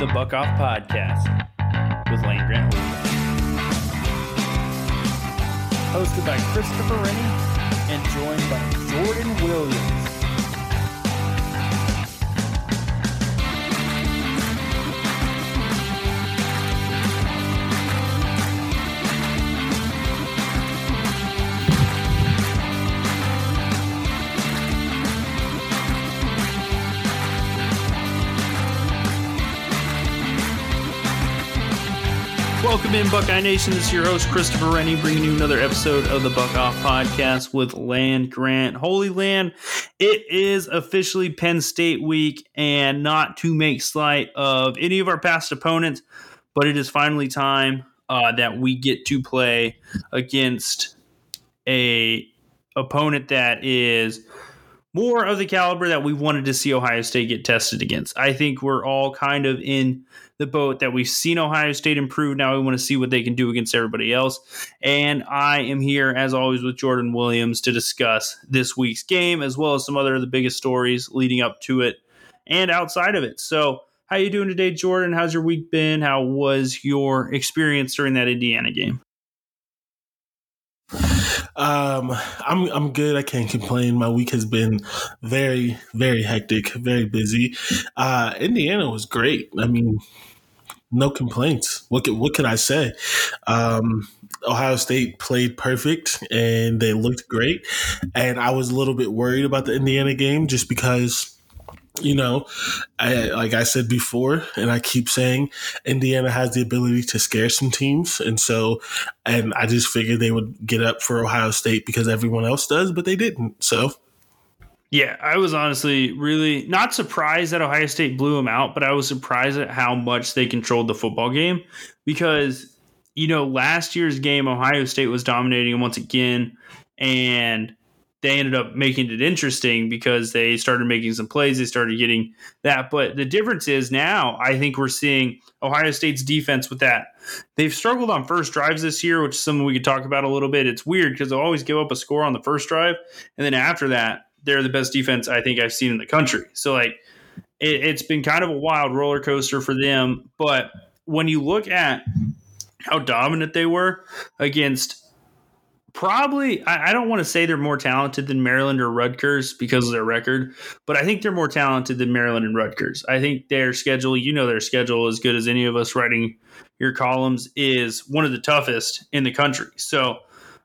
The Buck Off Podcast with Land Grant Hosted by Christopher Rennie and joined by Jordan Williams. Welcome in, Buckeye Nation. This is your host, Christopher Rennie, bringing you another episode of the Buck Off Podcast with Land Grant. Holy Land, it is officially Penn State week, and not to make slight of any of our past opponents, but it is finally time uh, that we get to play against a opponent that is more of the caliber that we wanted to see Ohio State get tested against. I think we're all kind of in the boat that we've seen Ohio State improve. Now we want to see what they can do against everybody else. And I am here, as always, with Jordan Williams to discuss this week's game, as well as some other of the biggest stories leading up to it and outside of it. So, how you doing today, Jordan? How's your week been? How was your experience during that Indiana game? Um, I'm I'm good. I can't complain. My week has been very very hectic, very busy. Uh, Indiana was great. I mean, no complaints. What could, what can I say? Um, Ohio State played perfect and they looked great. And I was a little bit worried about the Indiana game just because you know, I, like I said before, and I keep saying, Indiana has the ability to scare some teams, and so, and I just figured they would get up for Ohio State because everyone else does, but they didn't. So, yeah, I was honestly really not surprised that Ohio State blew them out, but I was surprised at how much they controlled the football game because, you know, last year's game, Ohio State was dominating once again, and they ended up making it interesting because they started making some plays. They started getting that. But the difference is now I think we're seeing Ohio State's defense with that. They've struggled on first drives this year, which is something we could talk about a little bit. It's weird because they'll always give up a score on the first drive. And then after that, they're the best defense I think I've seen in the country. So like it, it's been kind of a wild roller coaster for them. But when you look at how dominant they were against probably I, I don't want to say they're more talented than Maryland or Rutgers because of their record, but I think they're more talented than Maryland and Rutgers. I think their schedule, you know their schedule as good as any of us writing your columns is one of the toughest in the country. So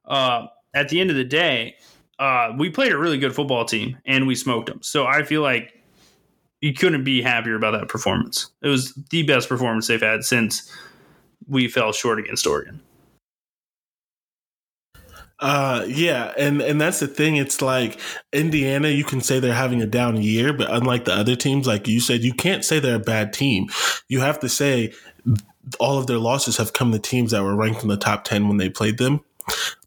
uh, at the end of the day, uh, we played a really good football team and we smoked them. So I feel like you couldn't be happier about that performance. It was the best performance they've had since we fell short against Oregon. Uh, yeah, and and that's the thing. It's like Indiana, you can say they're having a down year, but unlike the other teams, like you said, you can't say they're a bad team. You have to say all of their losses have come to teams that were ranked in the top ten when they played them.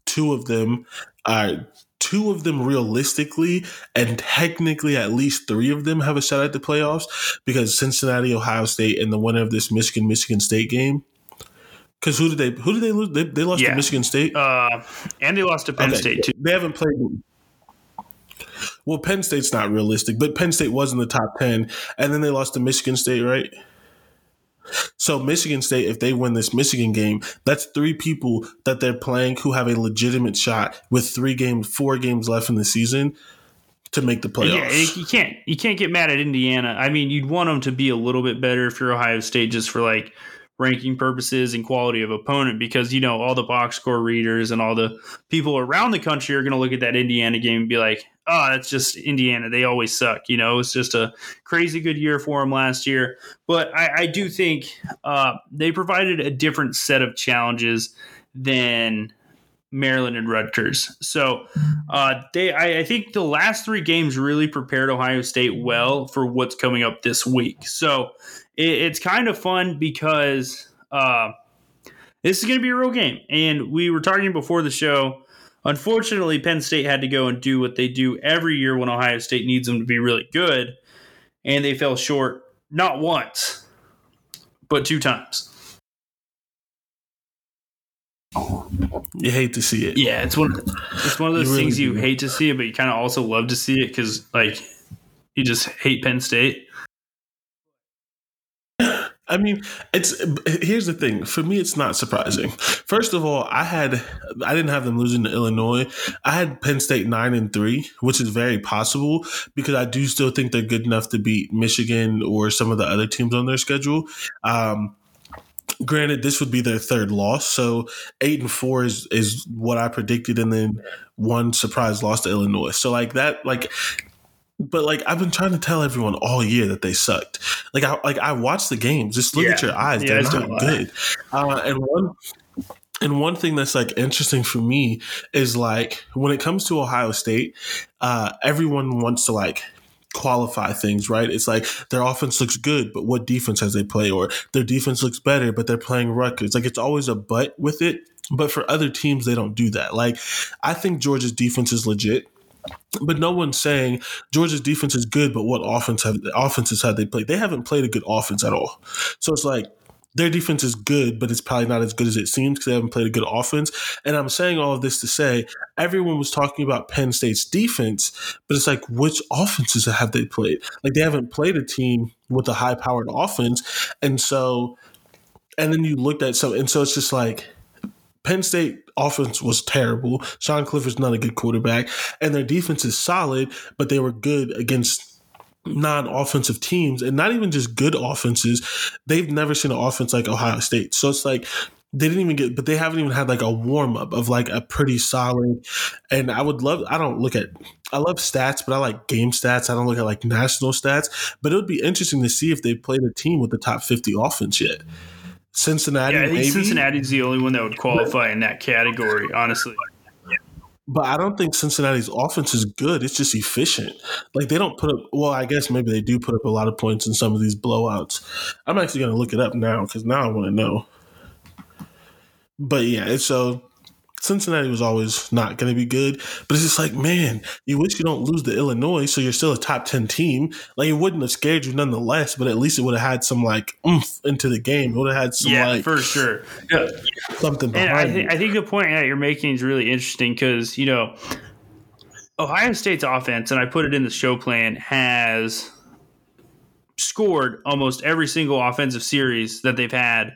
Two of them are two of them realistically, and technically at least three of them have a shot at the playoffs because Cincinnati, Ohio State, and the winner of this Michigan Michigan State game. Because who did they who did they lose? They, they lost yeah. to Michigan State, uh, and they lost to Penn okay. State too. They haven't played. Well, Penn State's not realistic, but Penn State was in the top ten, and then they lost to Michigan State, right? So Michigan State, if they win this Michigan game, that's three people that they're playing who have a legitimate shot with three games, four games left in the season to make the playoffs. Yeah, you can't you can't get mad at Indiana. I mean, you'd want them to be a little bit better if you're Ohio State, just for like ranking purposes and quality of opponent, because you know all the box score readers and all the people around the country are going to look at that Indiana game and be like, "Oh, that's just Indiana. They always suck." You know, it's just a crazy good year for them last year. But I, I do think uh, they provided a different set of challenges than Maryland and Rutgers. So uh, they, I, I, think the last three games really prepared Ohio State well for what's coming up this week. So it, it's kind of fun because uh, this is going to be a real game. And we were talking before the show. Unfortunately, Penn State had to go and do what they do every year when Ohio State needs them to be really good, and they fell short not once, but two times. You hate to see it. Yeah, it's one. It's one of those you things really you hate to see it, but you kind of also love to see it because, like, you just hate Penn State. I mean, it's here's the thing. For me, it's not surprising. First of all, I had I didn't have them losing to Illinois. I had Penn State nine and three, which is very possible because I do still think they're good enough to beat Michigan or some of the other teams on their schedule. Um, granted, this would be their third loss, so eight and four is is what I predicted, and then one surprise loss to Illinois. So like that, like but like I've been trying to tell everyone all year that they sucked. Like I like I watched the games. Just look yeah. at your eyes; yeah, they're not good. Uh, and one and one thing that's like interesting for me is like when it comes to Ohio State, uh, everyone wants to like qualify things, right? It's like their offense looks good, but what defense has they play? Or their defense looks better, but they're playing Rutgers. Like it's always a but with it. But for other teams, they don't do that. Like I think Georgia's defense is legit. But no one's saying Georgia's defense is good, but what offense have offenses have they played? They haven't played a good offense at all. So it's like their defense is good, but it's probably not as good as it seems because they haven't played a good offense. And I'm saying all of this to say everyone was talking about Penn State's defense, but it's like which offenses have they played? Like they haven't played a team with a high powered offense, and so and then you looked at some, and so it's just like Penn State offense was terrible. Sean Clifford's not a good quarterback, and their defense is solid, but they were good against non-offensive teams and not even just good offenses. They've never seen an offense like Ohio State. So it's like they didn't even get, but they haven't even had like a warm up of like a pretty solid. And I would love, I don't look at, I love stats, but I like game stats. I don't look at like national stats. But it would be interesting to see if they played a team with the top 50 offense yet. Cincinnati, yeah, I think maybe. Cincinnati's the only one that would qualify in that category, honestly. But I don't think Cincinnati's offense is good. It's just efficient. Like they don't put up. Well, I guess maybe they do put up a lot of points in some of these blowouts. I'm actually going to look it up now because now I want to know. But yeah, so Cincinnati was always not going to be good, but it's just like, man, you wish you don't lose to Illinois, so you're still a top ten team. Like it wouldn't have scared you nonetheless, but at least it would have had some like oomph into the game. It would have had some yeah, like for sure, yeah. something. And I, th- I think the point that you're making is really interesting because you know Ohio State's offense, and I put it in the show plan, has scored almost every single offensive series that they've had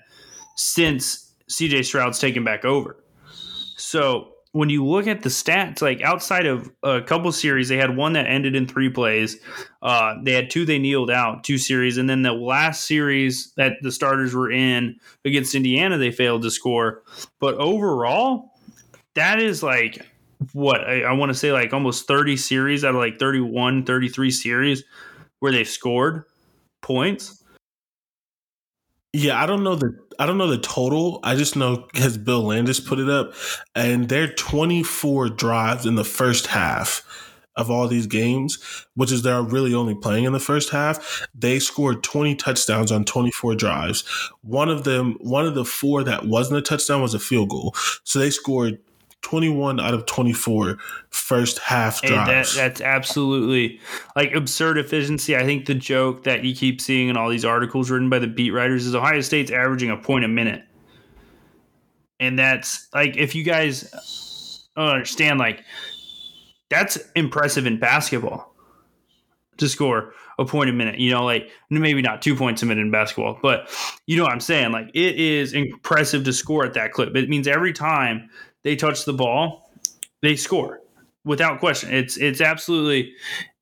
since CJ Stroud's taken back over. So when you look at the stats, like outside of a couple series, they had one that ended in three plays. Uh, they had two they kneeled out, two series, and then the last series that the starters were in against Indiana, they failed to score. But overall, that is like what I, I want to say, like almost 30 series out of like 31, 33 series where they've scored points. Yeah, I don't know the I don't know the total. I just know because Bill Landis put it up, and they're 24 drives in the first half of all these games, which is they're really only playing in the first half. They scored 20 touchdowns on 24 drives. One of them, one of the four that wasn't a touchdown was a field goal. So they scored 21 out of 24 first half drives. That, that's absolutely like absurd efficiency. I think the joke that you keep seeing in all these articles written by the beat writers is Ohio State's averaging a point a minute. And that's like, if you guys don't understand, like, that's impressive in basketball to score a point a minute. You know, like maybe not two points a minute in basketball, but you know what I'm saying? Like, it is impressive to score at that clip. It means every time they touch the ball, they score. without question. It's it's absolutely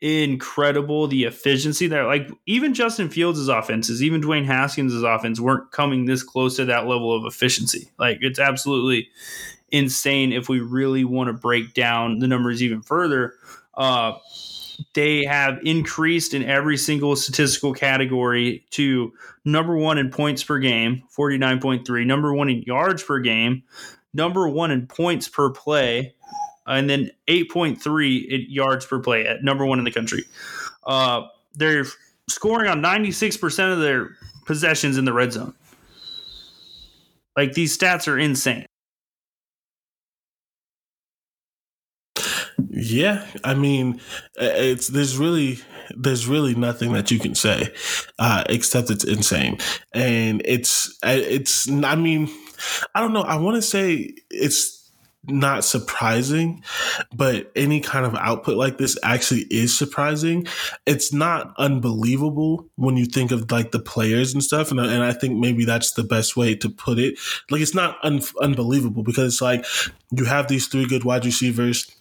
incredible the efficiency there. Like even Justin Fields' offenses, even Dwayne Haskins' offense weren't coming this close to that level of efficiency. Like it's absolutely insane if we really want to break down the numbers even further. Uh, they have increased in every single statistical category to number one in points per game, 49.3, number one in yards per game, number one in points per play, and then 8.3 yards per play at number one in the country. Uh, they're scoring on 96% of their possessions in the red zone. Like these stats are insane. Yeah, I mean, it's there's really there's really nothing that you can say uh, except it's insane, and it's it's I mean, I don't know. I want to say it's not surprising, but any kind of output like this actually is surprising. It's not unbelievable when you think of like the players and stuff. And, and I think maybe that's the best way to put it. Like, it's not un- unbelievable because it's like you have these three good wide receivers.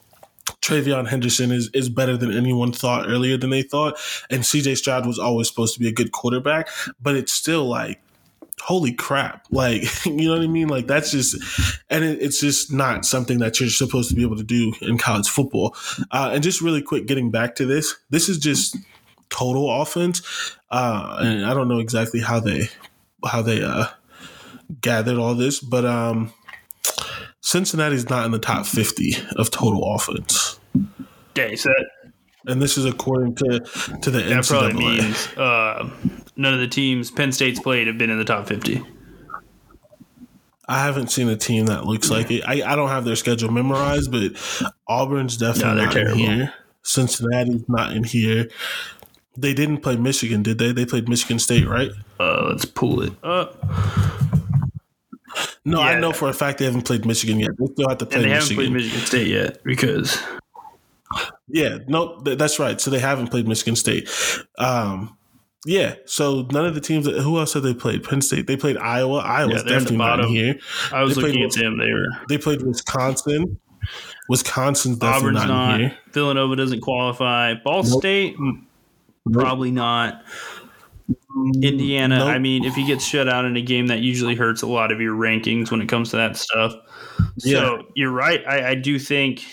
TreVeyon Henderson is, is better than anyone thought earlier than they thought. And CJ Stroud was always supposed to be a good quarterback, but it's still like holy crap. Like you know what i mean? Like that's just and it, it's just not something that you're supposed to be able to do in college football. Uh, and just really quick getting back to this this is just total offense. Uh, and i don't know exactly how they how they uh, gathered all this but um cincinnati's not in the top 50 of total offense. Okay so and this is according to to the that NCAA. probably means uh, none of the teams Penn State's played have been in the top fifty. I haven't seen a team that looks like it. I, I don't have their schedule memorized, but Auburn's definitely no, not terrible. in here. Cincinnati's not in here. They didn't play Michigan, did they? They played Michigan State, right? Uh, let's pull it up. No, yeah. I know for a fact they haven't played Michigan yet. They still have to play. And they Michigan. haven't played Michigan State yet because yeah, no, th- that's right. So they haven't played Michigan State. Um, yeah, so none of the teams. That, who else have they played? Penn State. They played Iowa. Iowa's yeah, definitely not here. I was they looking played, at them. They were. They played Wisconsin. Wisconsin's definitely Auburn's not, not here. Villanova doesn't qualify. Ball nope. State mm, nope. probably not. Indiana. Nope. I mean, if he gets shut out in a game, that usually hurts a lot of your rankings when it comes to that stuff. So yeah. you're right. I, I do think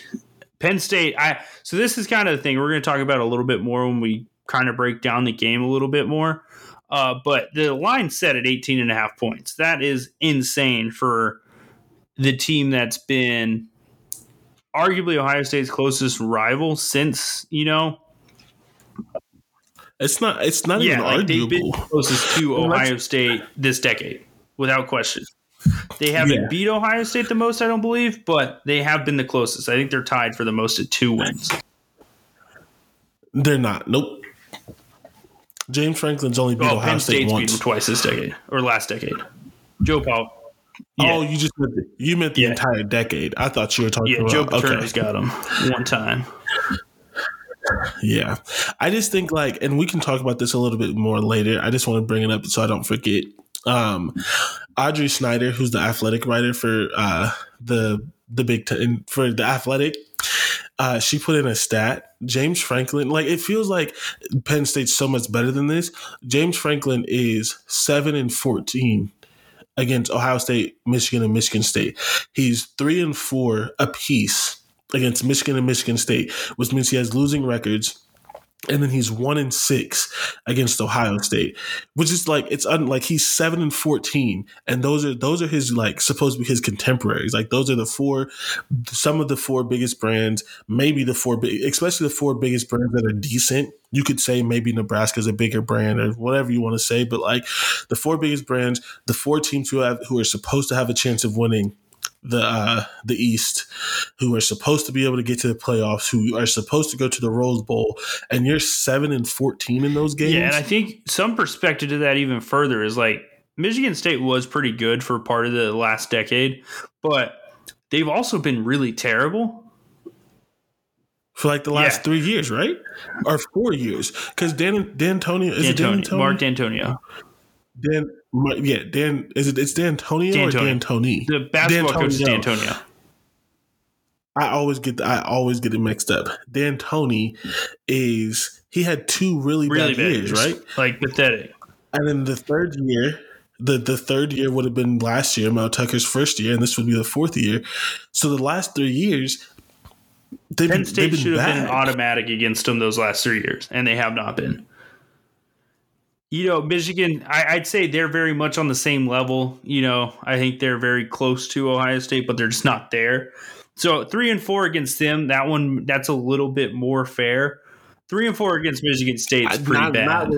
Penn State, I so this is kind of the thing we're going to talk about a little bit more when we kind of break down the game a little bit more. Uh, but the line set at 18 and a half points. That is insane for the team that's been arguably Ohio State's closest rival since, you know. It's not it's not yeah, even like arguable. They've been closest to Ohio State this decade, without question. They haven't yeah. beat Ohio State the most, I don't believe, but they have been the closest. I think they're tied for the most at two wins. They're not. Nope. James Franklin's only beat oh, Ohio Penn State State's once. beat them twice this decade or last decade. Joe Paul. Yeah. Oh, you just meant the, you meant the yeah. entire decade. I thought you were talking yeah, about. Joe Paterno's okay. got him one time. Yeah, I just think like, and we can talk about this a little bit more later. I just want to bring it up so I don't forget. Um, Audrey Snyder, who's the athletic writer for uh, the the Big Ten for the Athletic, uh, she put in a stat. James Franklin, like it feels like Penn State's so much better than this. James Franklin is seven and fourteen against Ohio State, Michigan, and Michigan State. He's three and four apiece against Michigan and Michigan State, which means he has losing records and then he's one in six against Ohio State, which is like it's un, like he's seven and fourteen, and those are those are his like supposed to be his contemporaries. Like those are the four, some of the four biggest brands, maybe the four big, especially the four biggest brands that are decent. You could say maybe Nebraska's a bigger brand or whatever you want to say, but like the four biggest brands, the four teams who have who are supposed to have a chance of winning the uh, the East, who are supposed to be able to get to the playoffs, who are supposed to go to the Rose Bowl, and you're seven and fourteen in those games. Yeah, and I think some perspective to that even further is like Michigan State was pretty good for part of the last decade, but they've also been really terrible for like the last yeah. three years, right? Or four years? Because Dan Dan Dantonio is D'Antonio, it Dan Mark Dantonio. Dan yeah, Dan is it? It's D'Antonio, D'Antonio. or D'Antoni? The basketball D'Antonio. coach is D'Antonio. I always get I always get it mixed up. D'Antoni is he had two really, Really bad, bad years, years. right? Like pathetic. And then the third year, the the third year would have been last year, Mel Tucker's first year, and this would be the fourth year. So the last three years, they've Penn been, State they've been should have been automatic against them those last three years, and they have not been. You know, Michigan, I, I'd say they're very much on the same level. You know, I think they're very close to Ohio State, but they're just not there. So three and four against them, that one that's a little bit more fair. Three and four against Michigan State is pretty not- bad. not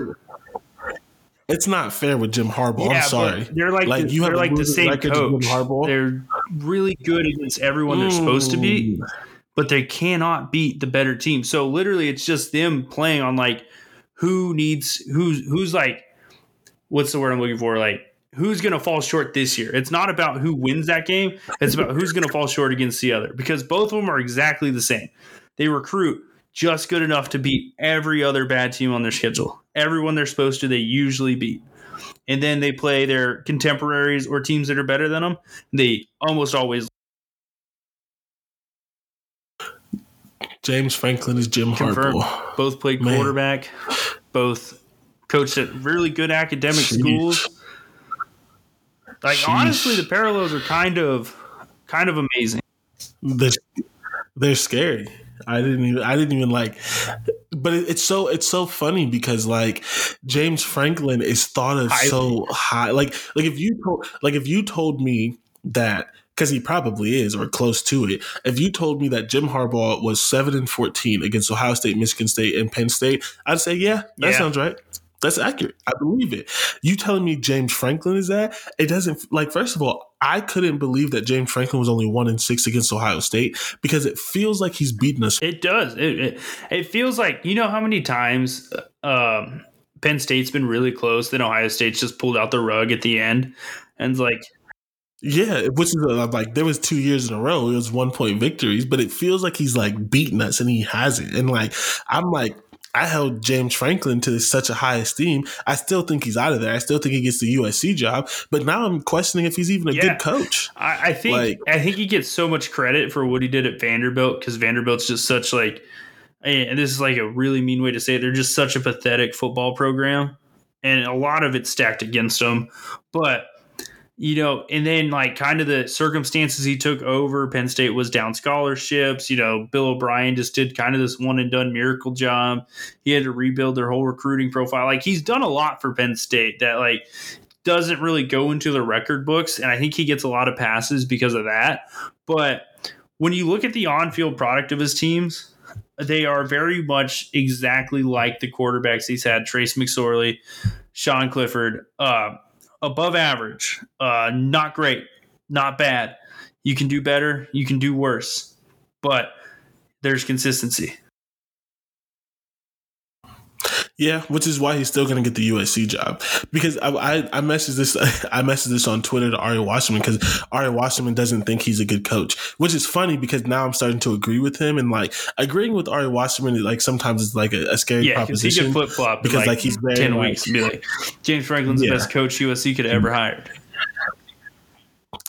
it's not fair with Jim Harbaugh. Yeah, I'm sorry. They're like, Like, the, you they're like the same record to Jim coach. Harbaugh? They're really good against everyone they're supposed to beat, Mm. but they cannot beat the better team. So literally, it's just them playing on like who needs who's who's like what's the word I'm looking for like. Who's going to fall short this year? It's not about who wins that game. It's about who's going to fall short against the other because both of them are exactly the same. They recruit just good enough to beat every other bad team on their schedule. Everyone they're supposed to, they usually beat and then they play their contemporaries or teams that are better than them. They almost always James Franklin is Jim. Harbaugh. Both played Man. quarterback. Both coached at really good academic Sheesh. schools. Like Sheesh. honestly, the parallels are kind of kind of amazing. They're, they're scary. I didn't even. I didn't even like. But it, it's so it's so funny because like James Franklin is thought of Highly. so high. Like like if you told like if you told me that because he probably is or close to it. If you told me that Jim Harbaugh was seven and fourteen against Ohio State, Michigan State, and Penn State, I'd say yeah, that Yeah. sounds right. That's accurate. I believe it. You telling me James Franklin is that? It doesn't like. First of all, I couldn't believe that James Franklin was only one in six against Ohio State because it feels like he's beaten us. It does. It, it it feels like you know how many times um, Penn State's been really close, then Ohio State's just pulled out the rug at the end, and it's like Yeah, which is uh, like there was two years in a row. It was one point victories, but it feels like he's like beating us and he hasn't. And like I'm like. I held James Franklin to such a high esteem. I still think he's out of there. I still think he gets the USC job. But now I'm questioning if he's even a Yeah. good coach. I, I think Like- I think he gets so much credit for what he did at Vanderbilt because Vanderbilt's just such like, and this is like a really mean way to say it. They're just such a pathetic football program, and a lot of it's stacked against them. But you know, and then like kind of the circumstances he took over, Penn State was down scholarships. You know, Bill O'Brien just did kind of this one and done miracle job. He had to rebuild their whole recruiting profile. Like he's done a lot for Penn State that like doesn't really go into the record books, and I think he gets a lot of passes because of that. But when you look at the on-field product of his teams, they are very much exactly like the quarterbacks he's had: Trace McSorley, Sean Clifford, uh, above average, uh, not great, not bad. You can do better, you can do worse, but there's consistency. Yeah, which is why he's still going to get the USC job because I, I I messaged this I messaged this on Twitter to Ari Wasserman because Ari Wasserman doesn't think he's a good coach, which is funny because now I'm starting to agree with him and like agreeing with Ari Wasserman like sometimes it's like a, a scary Yeah, he proposition. could flip flop because, like, like, he's very, ten weeks and be like, James Franklin's Yeah. the best coach USC could ever hired.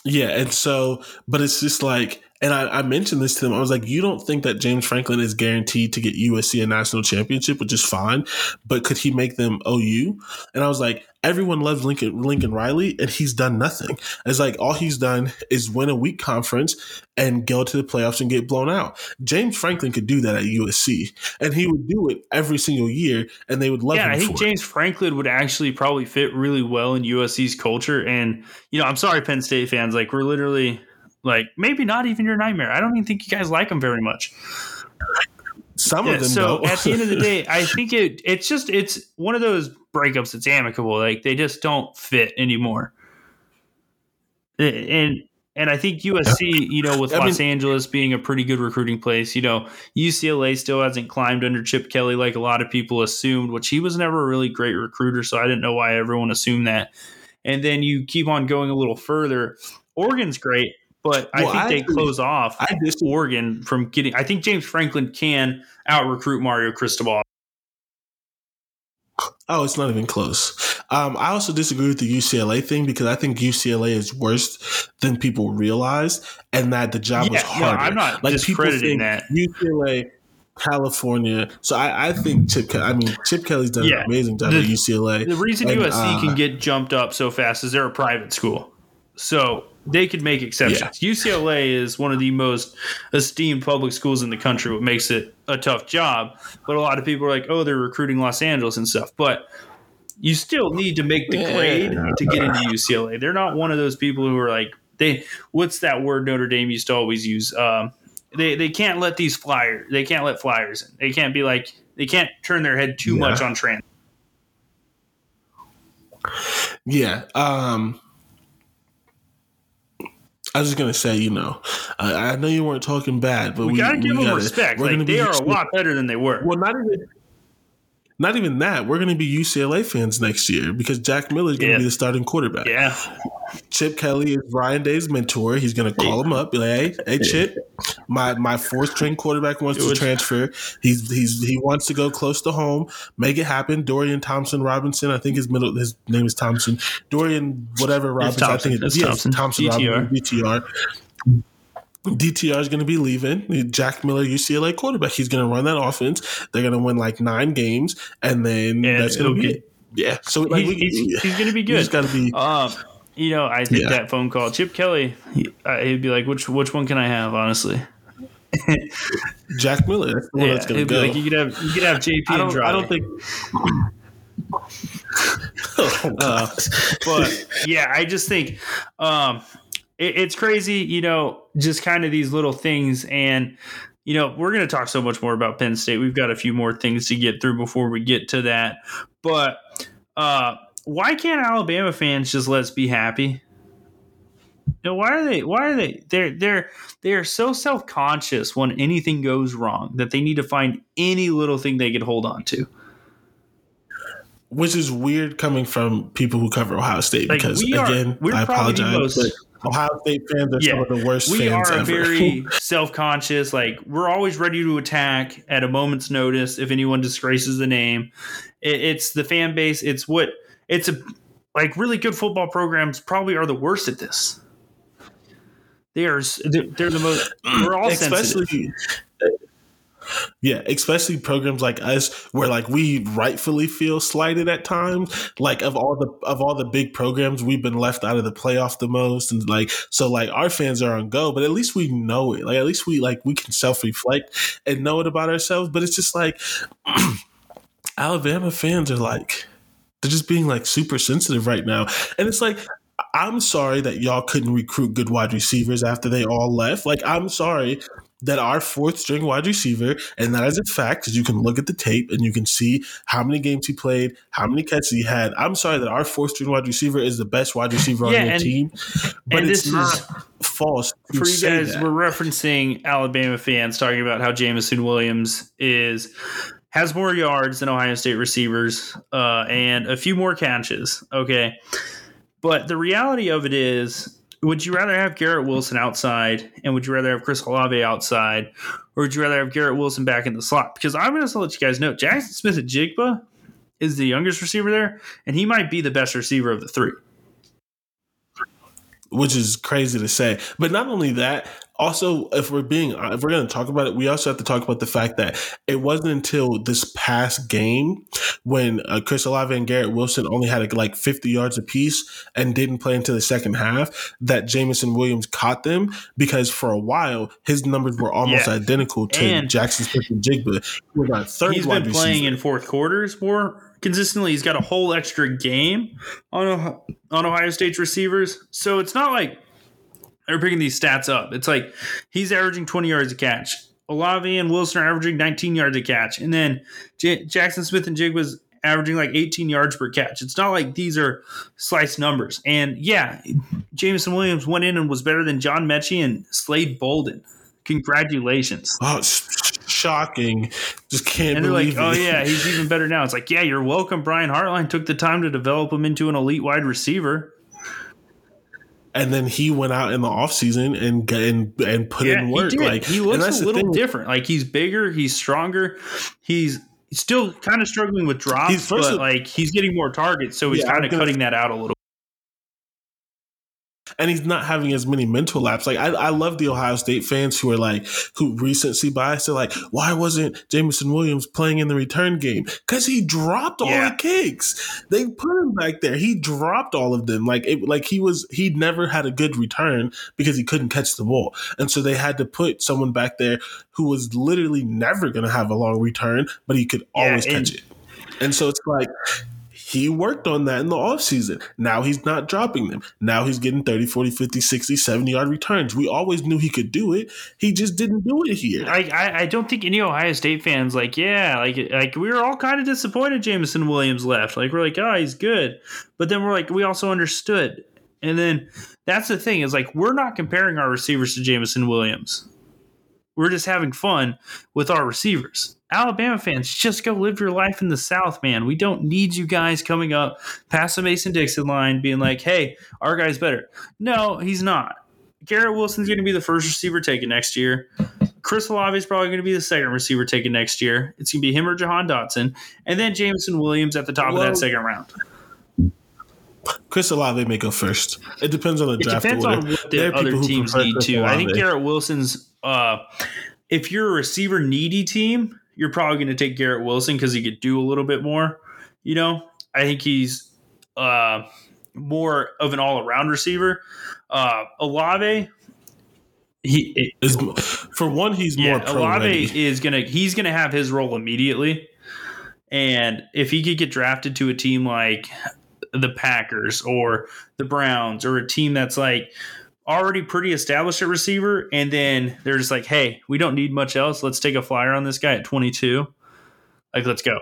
Yeah, and so, but it's just like, and I, I mentioned this to them. I was like, you don't think that James Franklin is guaranteed to get USC a national championship, which is fine, but could he make them OU? And I was like, everyone loves Lincoln Lincoln Riley, and he's done nothing. It's like all he's done is win a weak conference and go to the playoffs and get blown out. James Franklin could do that at USC, and he would do it every single year, and they would love Yeah, him I think for it. James Franklin would actually probably fit really well in USC's culture. And you know, I'm sorry, Penn State fans. Like, we're literally like maybe not even your nightmare. I don't even think you guys like him very much. Some Yeah, of them so don't. at the end of the day, I think it it's just it's one of those breakups that's amicable. Like they just don't fit anymore. And and I think USC, you know, with I Los mean- Angeles being a pretty good recruiting place, you know, UCLA still hasn't climbed under Chip Kelly like a lot of people assumed, which he was never a really great recruiter, so I didn't know why everyone assumed that. And then you keep on going a little further. Oregon's great, but I Well, think I they close off I disagree. Oregon from getting. I think James Franklin can out recruit Mario Cristobal. Oh, it's not even close. Um, I also disagree with the UCLA thing because I think UCLA is worse than people realize, and that the job Yeah, was harder. I'm not people discrediting that. UCLA, California. So I, I think Chip. Ke- I mean, Chip Kelly's done Yeah. an amazing job The- at UCLA. The reason And, USC uh, can get jumped up so fast is they're a private school. So they could make exceptions. UCLA is one of the most esteemed public schools in the country, what makes it a tough job. But a lot of people are like, oh, they're recruiting Los Angeles and stuff. But you still need to make the Yeah. grade to get into UCLA. They're not one of those people who are like, they what's that word Notre Dame used to always use? Um, they they can't let these flyers they can't let flyers in. They can't be like they can't turn their head too Yeah. much on trans. Yeah. Um, I was just gonna say, you know, uh, I know you weren't talking bad, but we, we, gotta give them gotta- respect. Like they be are a lot better than they were. Well, not even. Not even that. We're going to be UCLA fans next year because Jack Miller is going to Yeah. be the starting quarterback. Yeah, Chip Kelly is Ryan Day's mentor. He's going to call him up, be like, "Hey, hey, Chip, my my fourth string quarterback wants to transfer. He's he's he wants to go close to home. Make it happen." Dorian Thompson Robinson, I think his middle his name is Thompson. Dorian whatever Robinson, I Thompson. think It's yes, Thompson. Thompson DTR. Robinson, DTR. DTR is going to be leaving. Jack Miller, UCLA quarterback. He's going to run that offense. They're going to win like nine games, and then And that's going to be. Yeah. So like, he's, he's, he's going to be you good. just got to be. Um, you know, I think Yeah. that phone call, Chip Kelly, he, uh, he'd be like, "Which which one can I have?" Honestly, Jack Miller. That's the one yeah, that's going he'd to be go. like, "You could have you could have JP I don't, Andrade." I don't think. oh, God. but yeah, I just think um, it, it's crazy, you know, just kind of these little things. And, you know, we're going to talk so much more about Penn State. We've got a few more things to get through before we get to that. But uh, why can't Alabama fans just let's be happy? You know, why are they? Why are they? They're they're they are so self conscious when anything goes wrong that they need to find any little thing they could hold on to. Which is weird coming from people who cover Ohio State Like, because are- again, I apologize, most- Ohio State fans are Yeah. some of the worst we are ever. very self-conscious. Like we're always ready to attack at a moment's notice if anyone disgraces the name. It, it's the fan base. It's what it's a like really good football programs probably are the worst at this. They are they're, they're the most we're all sensitive. especially yeah especially programs like us where like we rightfully feel slighted at times. Like of all the of all the big programs we've been left out of the playoff the most and like so like our fans are on go but at least we know it. Like at least we like we can self-reflect and know it about ourselves but it's just like alabama fans are like they're just being like super sensitive right now. And it's like i'm sorry that y'all couldn't recruit good wide receivers after they all left. Like i'm sorry that our fourth string wide receiver, and that is a fact because you can look at the tape and you can see how many games he played, how many catches he had. I'm sorry that our fourth string wide receiver is the best wide receiver on your and- team, but it's this not is- false for you guys that. we're referencing alabama fans talking about how jameson williams is has more yards than ohio state receivers uh, and a few more catches okay but the reality of it is would you rather have garrett wilson outside and would you rather have chris olave outside or would you rather have garrett wilson back in the slot because i'm going to let you guys know jaxon smith-njigba is the youngest receiver there and he might be the best receiver of the three which is crazy to say. But not only that, also if we're being if we're going to talk about it, we also have to talk about the fact that it wasn't until this past game when uh, Chris Olave and Garrett Wilson only had like 50 yards apiece and didn't play into the second half that Jameson Williams caught them because for a while his numbers were almost Yeah. identical to And- Jaxon Smith-Njigba. He was our third He's been playing in fourth quarters more consistently. He's got a whole extra game on Ohio, on Ohio State's receivers, so it's not like they're picking these stats up. It's like he's averaging 20 yards a catch. Olave and Wilson are averaging 19 yards a catch, and then J- Jaxon Smith-Njigba's averaging like 18 yards per catch. It's not like these are slice numbers. And yeah, Jameson Williams went in and was better than John Metchie and Slade Bolden. Congratulations. Oh, it's shocking! Just can't And they're like, believe oh yeah, he's even better now. It's like, yeah, you're welcome. Brian Hartline took the time to develop him into an elite wide receiver. And then he went out in the offseason and and and put Yeah, in work. did. Like he looks a little different. Like he's bigger, he's stronger, he's still kind of struggling with drops, He's but like he's getting more targets, so he's Yeah, kind of cutting that out a little. And he's not having as many mental laps. Like I, I love the Ohio State fans who are like who recency bias. They're like, why wasn't Jameson Williams playing in the return game? Because he dropped all Yeah. the kicks. They put him back there. He dropped all of them. Like it, like he was he never had a good return because he couldn't catch the ball, and so they had to put someone back there who was literally never going to have a long return, but he could Yeah, always and- catch it. And so it's like he worked on that in the offseason. Now he's not dropping them. Now he's getting 30, 40, 50, 60, 70 yard returns. We always knew he could do it. He just didn't do it here. I, I I don't think any Ohio State fans like yeah like like we were all kind of disappointed Jameson Williams left like we're like oh he's good but then we're like we also understood and then that's the thing is like we're not comparing our receivers to Jameson Williams we're just having fun with our receivers Alabama fans just go live your life in the South man we don't need you guys coming up past the Mason Dixon line being like hey our guy's better no he's not Garrett Wilson's going to be the first receiver taken next year. Chris Olave is probably going to be the second receiver taken next year. It's going to be him or Jahan Dotson, and then Jameson Williams at the top of that second round. Chris Olave may go first. It depends on the It draft depends order. on what the other teams need to. I think Garrett Wilson's. Uh, if you're a receiver needy team, you're probably going to take Garrett Wilson because he could do a little bit more. You know, I think he's uh, more of an all around receiver. Uh, Olave, he is for one, he's more yeah, pro Olave ready. is gonna he's gonna have his role immediately, and if he could get drafted to a team like the Packers or the Browns or a team that's like already pretty established at receiver, and then they're just like, hey, we don't need much else. Let's take a flyer on this guy at 22. Like, let's go.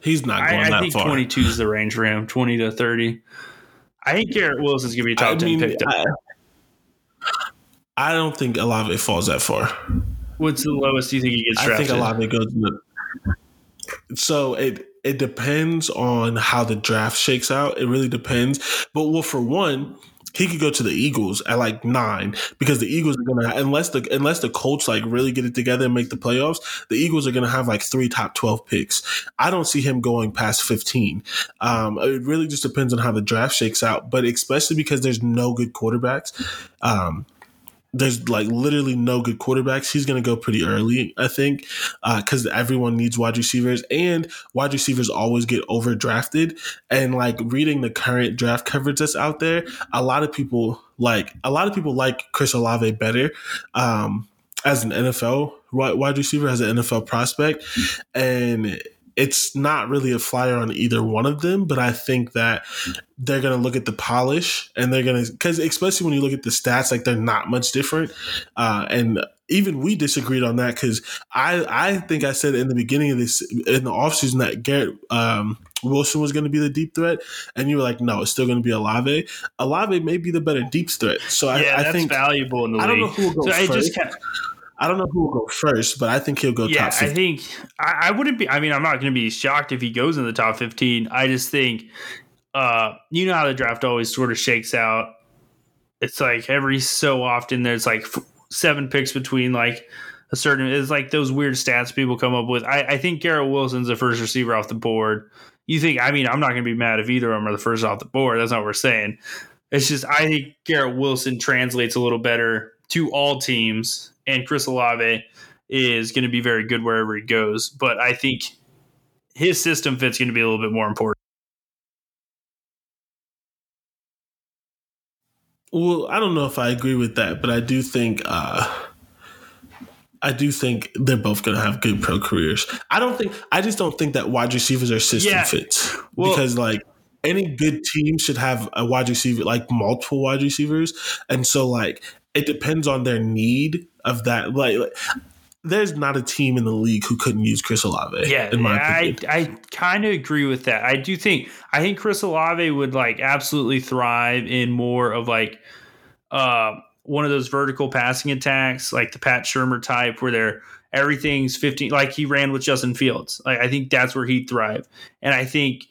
He's not going I, I that think far. 22 is the range for him, 20 to 30. I think Garrett Wilson's gonna be a top I 10 mean, pick. I, I don't think Olave falls that far. What's the lowest do you think he gets I drafted? think Olave goes in the. So it it depends on how the draft shakes out. It really depends. But well, for one, he could go to the Eagles at like nine because the Eagles are gonna unless the unless the Colts like really get it together and make the playoffs, the Eagles are gonna have like three top twelve picks. I don't see him going past fifteen. Um, it really just depends on how the draft shakes out. But especially because there's no good quarterbacks. Um, there's like literally no good quarterbacks. He's going to go pretty early, I think, because everyone needs wide receivers, and wide receivers always get overdrafted. And like reading the current draft coverage that's out there, a lot of people like a lot of people like Chris Olave better um, as an NFL wide receiver, as an NFL prospect, and it's not really a flyer on either one of them, but I think that they're going to look at the polish and they're going to, because especially when you look at the stats, like they're not much different. Uh, and even we disagreed on that because I, I think I said in the beginning of this, in the offseason, that Garrett um, Wilson was going to be the deep threat. And you were like, no, it's still going to be Olave. Olave may be the better deep threat. So yeah, I, I that's think, valuable in the I don't know who will go so I first. just kind I don't know who will go first, but I think he'll go yeah, top I think I, I wouldn't be. I mean, I'm not going to be shocked if he goes in the top 15. I just think, uh, you know how the draft always sort of shakes out. It's like every so often there's like seven picks between like a certain. It's like those weird stats people come up with. I, I think Garrett Wilson's the first receiver off the board. You think? I mean, I'm not going to be mad if either of them are the first off the board. That's not what we're saying. It's just I think Garrett Wilson translates a little better to all teams, and Chris Olave is going to be very good wherever he goes. But I think his system fit's going to be a little bit more important. Well, I don't know if I agree with that, but I do think uh I do think they're both going to have good pro careers. I don't think I just don't think that wide receivers are system Yeah. fits Well- because like any good team should have a wide receiver like multiple wide receivers, and so like it depends on their need of that. Like, like, there's not a team in the league who couldn't use Chris Olave. Yeah, in my I opinion. I kind of agree with that. I do think I think Chris Olave would like absolutely thrive in more of like uh one of those vertical passing attacks, like the Pat Shurmur type, where they're everything's 15 like he ran with Justin Fields. Like I think that's where he'd thrive. And I think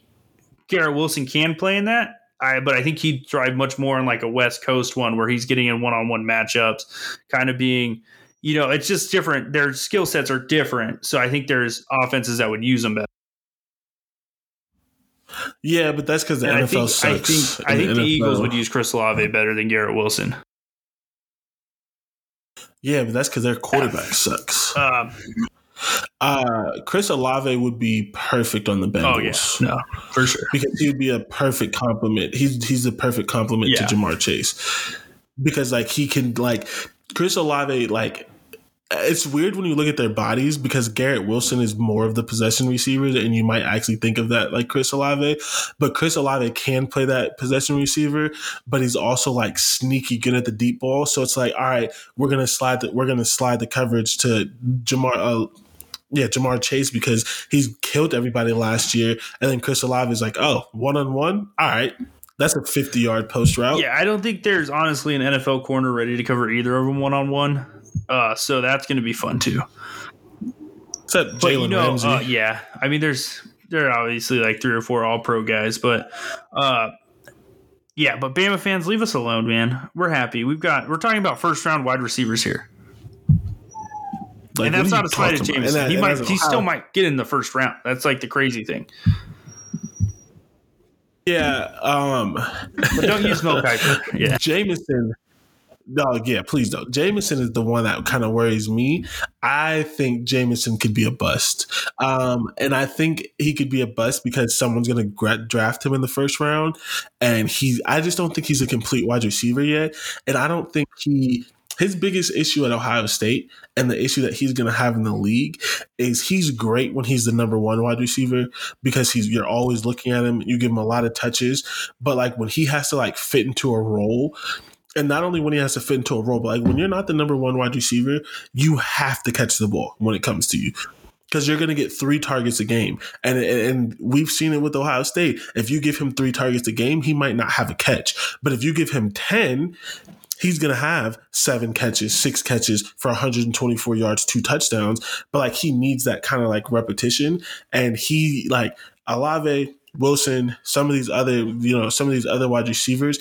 Garrett Wilson can play in that. I, but I think he'd thrive much more in like a West Coast one where he's getting in one on one matchups, kind of being, you know, it's just different. Their skill sets are different. So I think there's offenses that would use them better. Yeah, but that's because the And NFL I think, sucks. I think, I think the NFL Eagles would use Chris Olave better than Garrett Wilson. Yeah, but that's because their quarterback sucks. Um, Uh, Chris Olave would be perfect on the oh yeah, Bengals no, for sure. because he would be a perfect complement. He's he's the perfect complement Yeah. to Ja'Marr Chase because like he can like Chris Olave like. It's weird when you look at their bodies because Garrett Wilson is more of the possession receiver, and you might actually think of that like Chris Olave. But Chris Olave can play that possession receiver, but he's also like sneaky good at the deep ball. So it's like, all right, we're gonna slide the we're gonna slide the coverage to Ja'Marr. Uh, yeah, Ja'Marr Chase because he's killed everybody last year, and then Chris Olave is like, oh, one on one, all right, that's a fifty yard post route. Yeah, I don't think there's honestly an NFL corner ready to cover either of them one on one. Uh, so that's going to be fun too. except But Jalen you know, Ramsey. uh, yeah, I mean, there's there are obviously like three or four All Pro guys, but uh, yeah, but Bama fans, leave us alone, man. We're happy. We've got we're talking about first round wide receivers here, Like, and that's not a slight at? Jameson. That- he might he still might get in the first round. That's like the crazy thing. Yeah, um, But don't use Mel Kiper. Yeah, Jameson. No, yeah, please don't. Jameson is the one that kind of worries me. I think Jameson could be a bust. Um, and I think he could be a bust because someone's going to draft him in the first round. And he, I just don't think he's a complete wide receiver yet. And I don't think he, his biggest issue at Ohio State and the issue that he's going to have in the league is he's great when he's the number one wide receiver because he's you're always looking at him. You give him a lot of touches, but like when he has to like fit into a role, and not only when he has to fit into a role, but like when you're not the number one wide receiver, you have to catch the ball when it comes to you. Because you're going to get three targets a game, and and we've seen it with Ohio State. If you give him three targets a game, he might not have a catch. But if you give him ten, he's going to have seven catches, six catches for 124 yards, two touchdowns. But like he needs that kind of like repetition. And he like Olave, Wilson, some of these other, you know, some of these other wide receivers,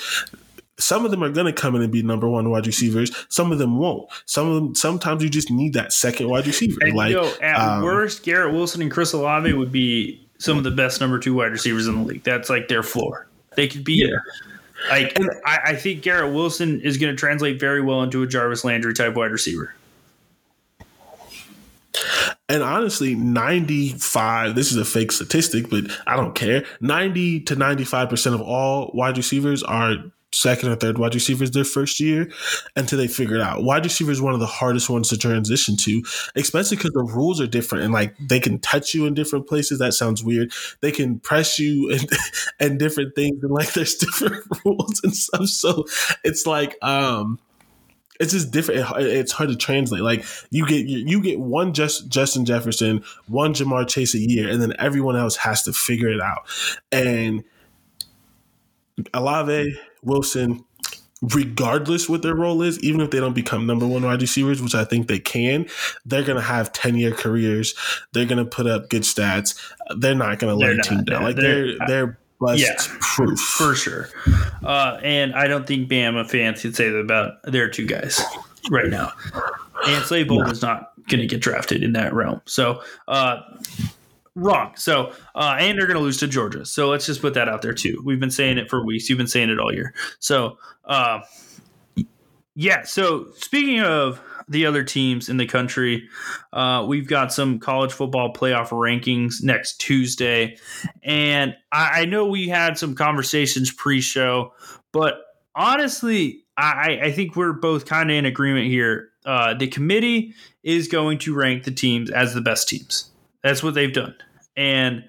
some of them are going to come in and be number one wide receivers. Some of them won't. Some of them, sometimes you just need that second wide receiver. and like, yo, at um, worst, Garrett Wilson and Chris Olave would be some of the best number two wide receivers in the league. That's like their floor. They could be like I, I think Garrett Wilson is going to translate very well into a Jarvis Landry type wide receiver. And honestly, 95, this is a fake statistic, but I don't care. 90 to 95% of all wide receivers are second or third wide receivers their first year until they figure it out. Wide receiver is one of the hardest ones to transition to, especially because the rules are different and like they can touch you in different places. That sounds weird. They can press you and, and different things and like there's different rules and stuff. So it's like, um, it's just different. It's hard to translate. Like you get you get one just Justin Jefferson, one Ja'Marr Chase a year, and then everyone else has to figure it out. And Olave, Wilson, regardless what their role is, even if they don't become number one wide receivers, which I think they can, they're gonna have ten year careers. They're gonna put up good stats. They're not gonna let a team down. Like They're- they're they're bust Yeah. proof. for sure. Uh, and I don't think Bama fans could say that about their two guys right now. And Slade Bolden is not going to get drafted in that realm. So, uh, wrong. So, uh, and they're going to lose to Georgia. So let's just put that out there too. We've been saying it for weeks. You've been saying it all year. So, uh, yeah. So speaking of the other teams in the country, uh, we've got some college football playoff rankings next Tuesday. And I, I know we had some conversations pre show, but honestly, I, I think we're both kind of in agreement here. Uh, the committee is going to rank the teams as the best teams. That's what they've done. And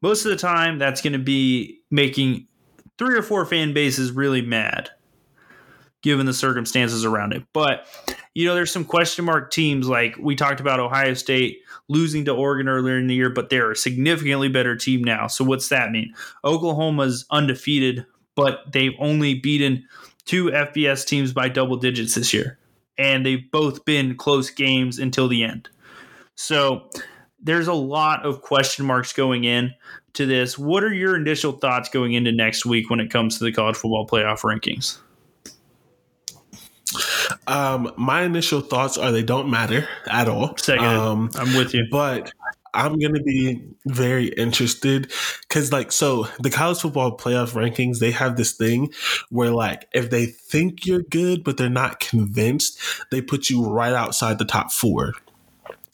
most of the time, that's going to be making three or four fan bases really mad, given the circumstances around it. But, you know, there's some question mark teams like we talked about Ohio State losing to Oregon earlier in the year, but they're a significantly better team now. So what's that mean? Oklahoma's undefeated, but they've only beaten two FBS teams by double digits this year. And they've both been close games until the end. So there's a lot of question marks going in to this. What are your initial thoughts going into next week when it comes to the college football playoff rankings? Um, my initial thoughts are they don't matter at all. Second, Um, I'm with you. but I'm gonna be very interested because, like, so the college football playoff rankings they have this thing where, like, if they think you're good but they're not convinced, they put you right outside the top four.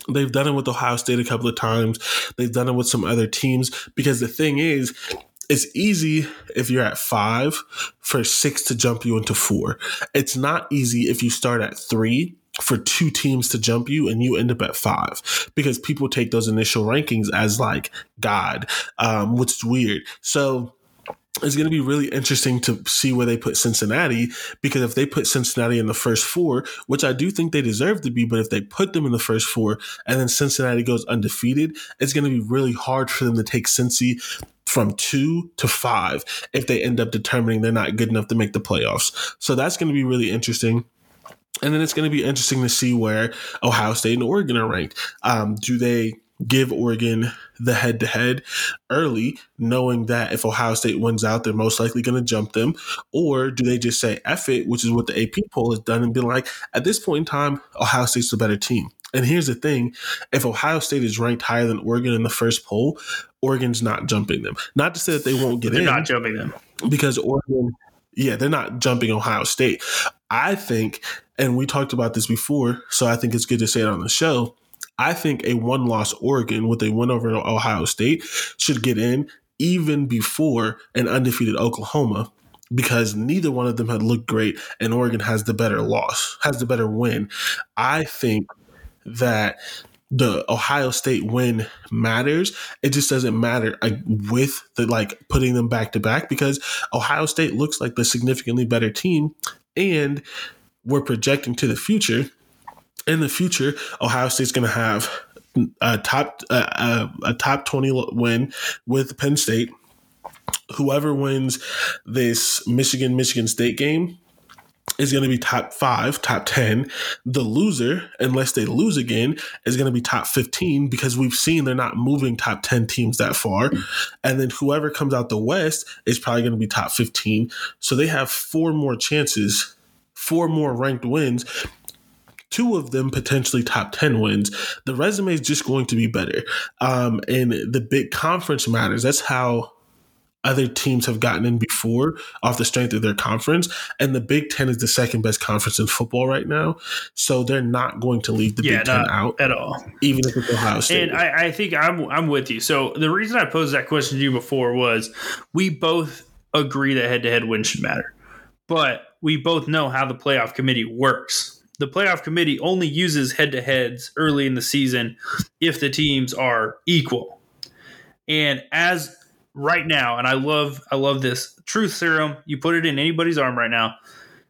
They've done it with Ohio State a couple of times. They've done it with some other teams because the thing is, it's easy if you're at five for six to jump you into four. It's not easy if you start at three for two teams to jump you and you end up at five because people take those initial rankings as like God, um, which is weird. So it's going to be really interesting to see where they put Cincinnati because if they put Cincinnati in the first four, which I do think they deserve to be, but if they put them in the first four and then Cincinnati goes undefeated, it's going to be really hard for them to take Cincy from two to five if they end up determining they're not good enough to make the playoffs. So that's going to be really interesting. And then it's going to be interesting to see where Ohio State and Oregon are ranked. Um, do they give Oregon the head to head early, knowing that if Ohio State wins out, they're most likely going to jump them? Or do they just say F it, which is what the AP poll has done, and be like, at this point in time, Ohio State's the better team? And here's the thing if Ohio State is ranked higher than Oregon in the first poll, Oregon's not jumping them. Not to say that they won't get They're in not jumping them. because Oregon, yeah, they're not jumping Ohio State. I think, and we talked about this before, so I think it's good to say it on the show. I think a one loss Oregon with a win over Ohio State should get in even before an undefeated Oklahoma because neither one of them had looked great and Oregon has the better loss, has the better win. I think that the Ohio State win matters. It just doesn't matter like, with the like putting them back to back because Ohio State looks like the significantly better team, and we're projecting to the future. In the future, Ohio State's going to have a top uh, a top twenty win with Penn State. Whoever wins this Michigan Michigan State game is going to be top five, top 10. The loser, unless they lose again, is going to be top 15 because we've seen they're not moving top 10 teams that far. And then whoever comes out the West is probably going to be top 15. So they have four more chances, four more ranked wins. Two of them potentially top 10 wins. The resume is just going to be better. Um, and the big conference matters. That's how other teams have gotten in before off the strength of their conference. And the Big Ten is the second best conference in football right now. So they're not going to leave the Yeah, Big Ten out, at all. even if it's Ohio State. And I, I think I'm I'm with you. So the reason I posed that question to you before was we both agree that head to head wins should matter, but we both know how the playoff committee works. The playoff committee only uses head to heads early in the season if the teams are equal. And as right now, and I love I love this truth serum. You put it in anybody's arm right now.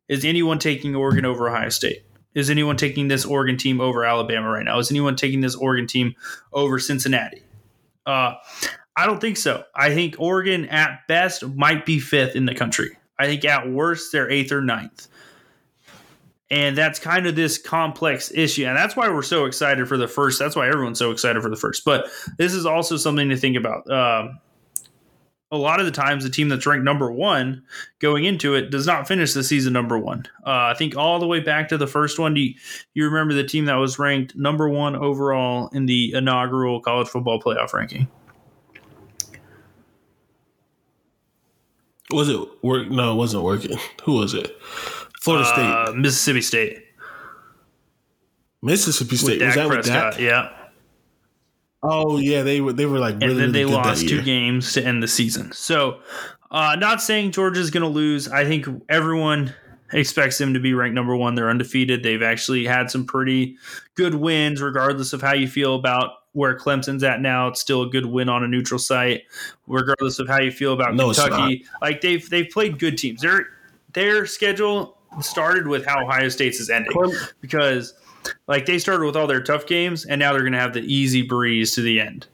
Is anyone taking Oregon over Ohio State? Is anyone taking this Oregon team over Alabama right now? Is anyone taking this Oregon team over Cincinnati? Uh, I don't think so. I think Oregon at best might be fifth in the country. I think at worst they're eighth or ninth. And that's kind of this complex issue. And that's why we're so excited for the first. That's why everyone's so excited for the first. But this is also something to think about. Um, a lot of the times, the team that's ranked number one going into it does not finish the season number one. Uh, I think all the way back to the first one. Do you, you remember the team that was ranked number one overall in the inaugural college football playoff ranking? was it work? No, it wasn't working. Who was it? Florida State, Uh, Mississippi State. Mississippi State. Was Dak that with Prescott, Dak? yeah. Oh yeah, they were. They were like really, and then really they good lost two games to end the season. So, uh, not saying Georgia's going to lose. I think everyone expects them to be ranked number one. They're undefeated. They've actually had some pretty good wins, regardless of how you feel about where Clemson's at now. It's still a good win on a neutral site, regardless of how you feel about No, Kentucky. Like they've they've played good teams. Their their schedule started with how Ohio State's is ending because like they started with all their tough games and now they're going to have the easy breeze to the end.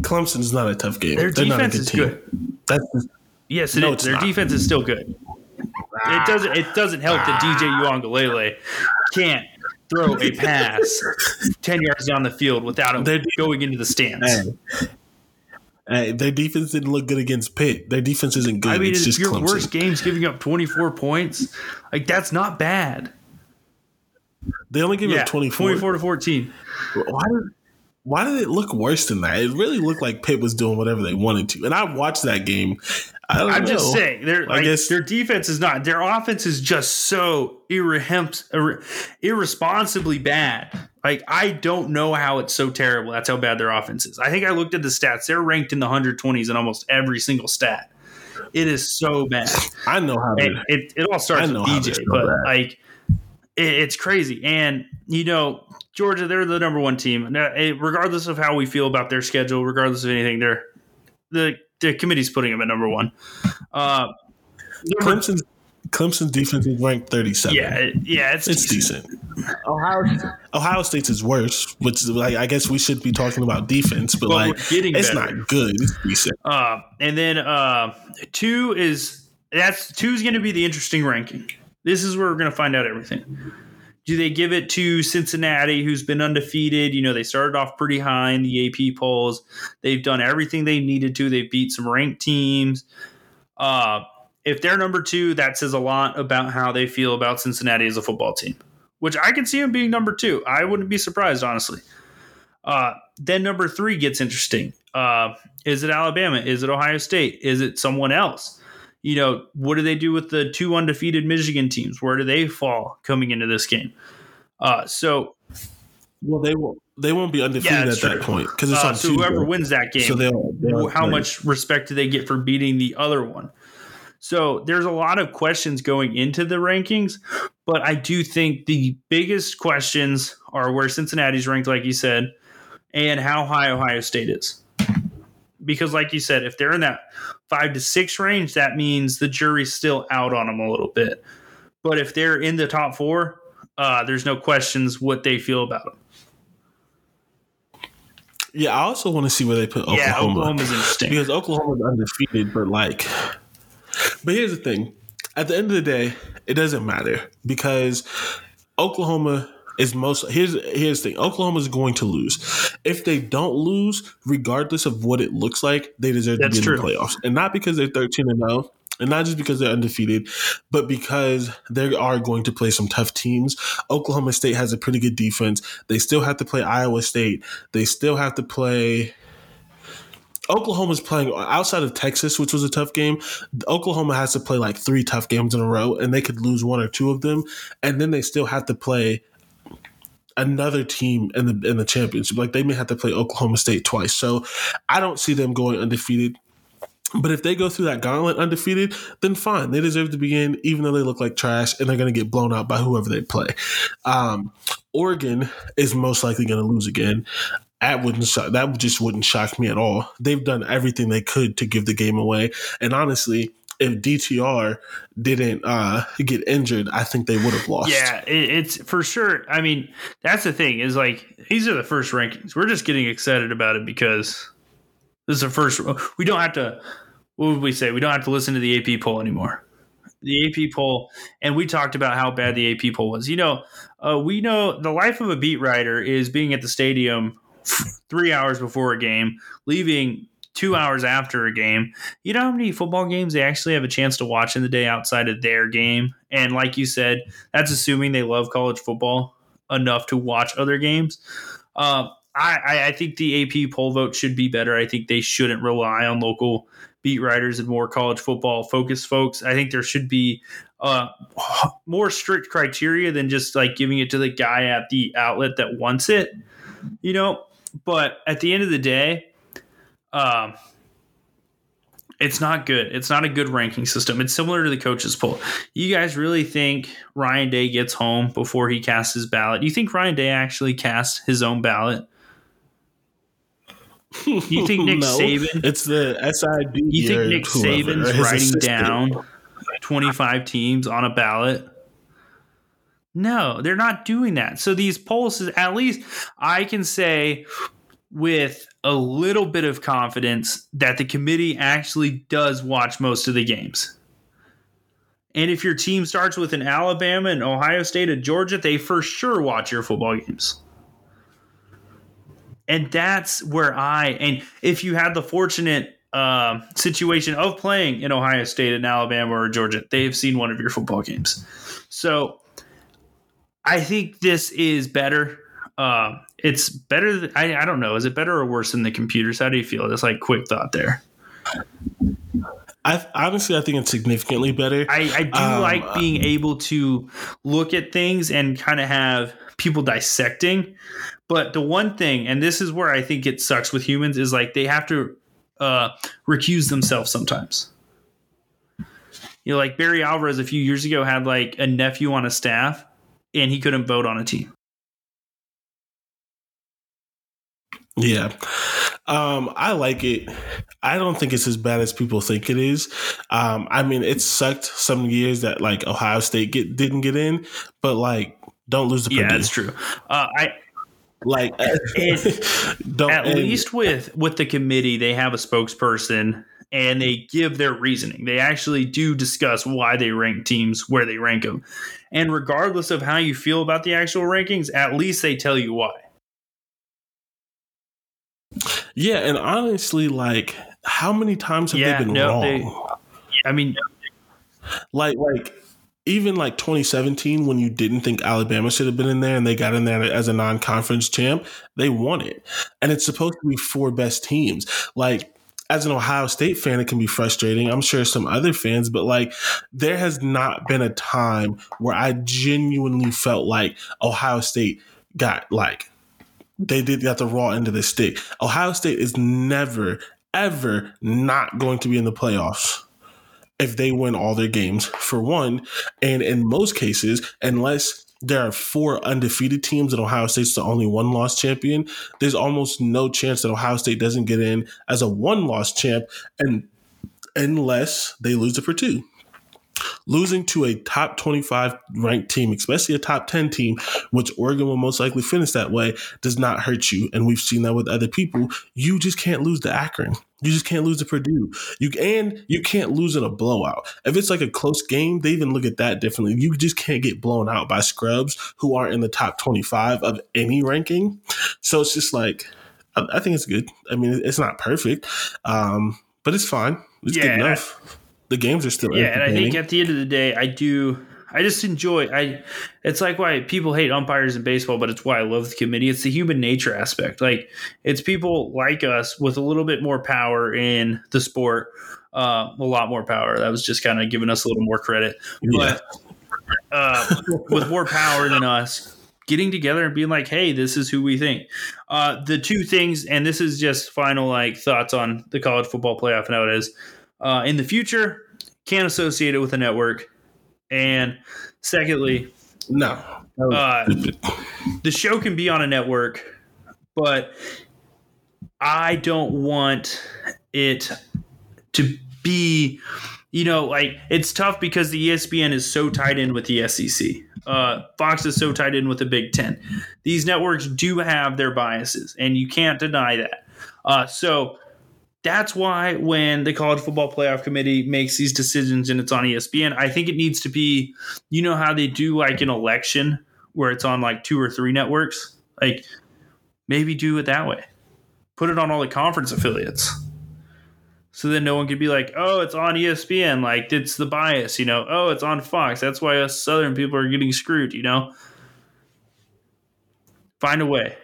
Clemson's not a tough game. Their They're not a defense good is team. good. That's Yes, it No, is. Their not. defense is still good. It ah. doesn't. It doesn't help that DJ Uiagalelei can't throw a pass ten yards down the field without him Their de- going into the stands. Hey, their defense didn't look good against Pitt. Their defense isn't good. I mean, it's if just your Clemson. worst game's giving up 24 points, like that's not bad. They only gave Yeah, up 24. 24 to 14. Why did why did it look worse than that? It really looked like Pitt was doing whatever they wanted to. And I watched that game. I know. just saying, their I like, guess- their defense is not. Their offense is just so irrehem- irre- irresponsibly bad. Like I don't know how it's so terrible. That's how bad their offense is. I think I looked at the stats. They're ranked in the 120s in almost every single stat. It is so bad. I know how And it, it all starts with DJ, but bad. like it, it's crazy. And you know, Georgia, they're the number one team. Now, eh, regardless of how we feel about their schedule, regardless of anything, they're the the committee's putting them at number one. Uh, Clemson's Clemson's defense is ranked 37. yeah, yeah, it's, It's decent. decent. Ohio Ohio State's is worse, which is like I guess we should be talking about defense, but But like we're getting it's better. not good. It's decent. Uh, and then uh, two is that's two is going to be the interesting ranking. This is where we're going to find out everything. Do they give it to Cincinnati, who's been undefeated? You know, they started off pretty high in the AP polls. They've done everything they needed to. They've beat some ranked teams. Uh, if they're number two, that says a lot about how they feel about Cincinnati as a football team, which I can see them being number two. I wouldn't be surprised, honestly. Uh, then number three gets interesting. Uh, is it Alabama? Is it Ohio State? Is it someone else? You know, what do they do with the two undefeated Michigan teams? Where do they fall coming into this game? Uh, so, Well, they won't they won't be undefeated Yeah, at that's that point because it's uh, on so Tuesday. whoever wins that game, So they'll, they'll how play. much respect do they get for beating the other one? So there's a lot of questions going into the rankings, but I do think the biggest questions are where Cincinnati's ranked, like you said, and how high Ohio State is. Because, like you said, if they're in that five to six range, that means the jury's still out on them a little bit. But if they're in the top four, uh, there's no questions what they feel about them. Yeah, I also want to see where they put Oklahoma. Yeah, Oklahoma's interesting. because Oklahoma's undefeated, but like, but here's the thing: at the end of the day, it doesn't matter because Oklahoma is most. Here's here's the thing: Oklahoma is going to lose. If they don't lose, regardless of what it looks like, they deserve That's to be in the playoffs, and not because they're thirteen and zero. And not just because they're undefeated, but because they are going to play some tough teams. Oklahoma State has a pretty good defense. They still have to play Iowa State. They still have to play Oklahoma's playing outside of Texas, which was a tough game. Oklahoma has to play like three tough games in a row, and they could lose one or two of them, and then they still have to play another team in the in the championship. Like they may have to play Oklahoma State twice. So I don't see them going undefeated. But if they go through that gauntlet undefeated, then fine. They deserve to be in, even though they look like trash and they're going to get blown out by whoever they play. Um, Oregon is most likely going to lose again. That wouldn't that just wouldn't shock me at all. They've done everything they could to give the game away, and honestly, if DTR didn't uh, get injured, I think they would have lost. Yeah, it, it's for sure. I mean, that's the thing is like these are the first rankings. We're just getting excited about it because this is the first. We don't have to. What would we say? We don't have to listen to the AP poll anymore. The AP poll, and we talked about how bad the AP poll was. You know, uh, we know the life of a beat writer is being at the stadium three hours before a game, leaving two hours after a game. You know how many football games they actually have a chance to watch in the day outside of their game? And like you said, that's assuming they love college football enough to watch other games. I, I, I think the AP poll vote should be better. I think they shouldn't rely on local beat writers and more college football focused folks. I think there should be uh, more strict criteria than just like giving it to the guy at the outlet that wants it, you know. But at the end of the day, um, it's not good. It's not a good ranking system. It's similar to the coaches poll. You guys really think Ryan Day gets home before he casts his ballot? Do you think Ryan Day actually casts his own ballot? You think Nick No, Saban? It's the SID. You think Nick Saban's writing assistant. down 25 teams on a ballot? No, they're not doing that. So these polls, is at least I can say with a little bit of confidence that the committee actually does watch most of the games. And if your team starts with an Alabama and Ohio State and Georgia, they for sure watch your football games. and that's where I and if you had the fortunate uh, situation of playing in Ohio State and Alabama or Georgia, they've seen one of your football games. So I think this is better. Uh, it's better. Than, I, I don't know. Is it better or worse than the computers? How do you feel? Just like quick thought there. I honestly, I think it's significantly better. I, I do um, like being able to look at things and kind of have people dissecting. But the one thing, and this is where I think it sucks with humans, is like they have to uh, recuse themselves sometimes. You know, like Barry Alvarez a few years ago had like a nephew on a staff, and he couldn't vote on a team. Yeah. Um, I like it. I don't think it's as bad as people think it is. Um, I mean, it sucked some years that like Ohio State get didn't get in, but like don't lose the yeah, that's true. Uh, I like it, at least with with the committee, they have a spokesperson and they give their reasoning. They actually do discuss why they rank teams where they rank them. And regardless of how you feel about the actual rankings, at least they tell you why. Yeah, and honestly, like, how many times have yeah, they been no, wrong? They, I mean, like, like even like 2017 when you didn't think Alabama should have been in there and they got in there as a non-conference champ, they won it. And it's supposed to be four best teams. Like as an Ohio State fan, it can be frustrating. I'm sure some other fans, but like there has not been a time where I genuinely felt like Ohio State got like they did got the raw end of the stick. Ohio State is never, ever not going to be in the playoffs if they win all their games, for one. And in most cases, unless there are four undefeated teams and Ohio State's the only one loss champion, there's almost no chance that Ohio State doesn't get in as a one loss champ and unless they lose it for two. Losing to a top 25 ranked team, especially a top 10 team, which Oregon will most likely finish that way, does not hurt you. And we've seen that with other people. You just can't lose to Akron. You just can't lose to Purdue. You and you can't lose in a blowout. If it's like a close game, they even look at that differently. You just can't get blown out by scrubs who aren't in the top 25 of any ranking. So it's just like I, I think it's good. I mean, it's not perfect, um, but it's fine. It's yeah, good enough the games are still yeah and i think at the end of the day i do i just enjoy i it's like why people hate umpires in baseball but it's why i love the committee. It's the human nature aspect. Like it's people like us with a little bit more power in the sport uh, a lot more power. That was just kind of giving us a little more credit. Yeah. but uh, with more power than us getting together and being like hey this is who we think. Uh, the two things and this is just final like thoughts on the college football playoff and nowadays uh, in the future, can't associate it with a network. And secondly, no, uh, the show can be on a network, but I don't want it to be, you know, like it's tough because the ESPN is so tied in with the SEC. Uh, Fox is so tied in with the Big Ten. These networks do have their biases, and you can't deny that. Uh, so that's why when the college football playoff committee makes these decisions and it's on ESPN, I think it needs to be, you know, how they do like an election where it's on like two or three networks. Like maybe do it that way. Put it on all the conference affiliates. So then no one could be like, oh, it's on ESPN. Like it's the bias, you know. Oh, it's on Fox. That's why us Southern people are getting screwed, you know. Find a way.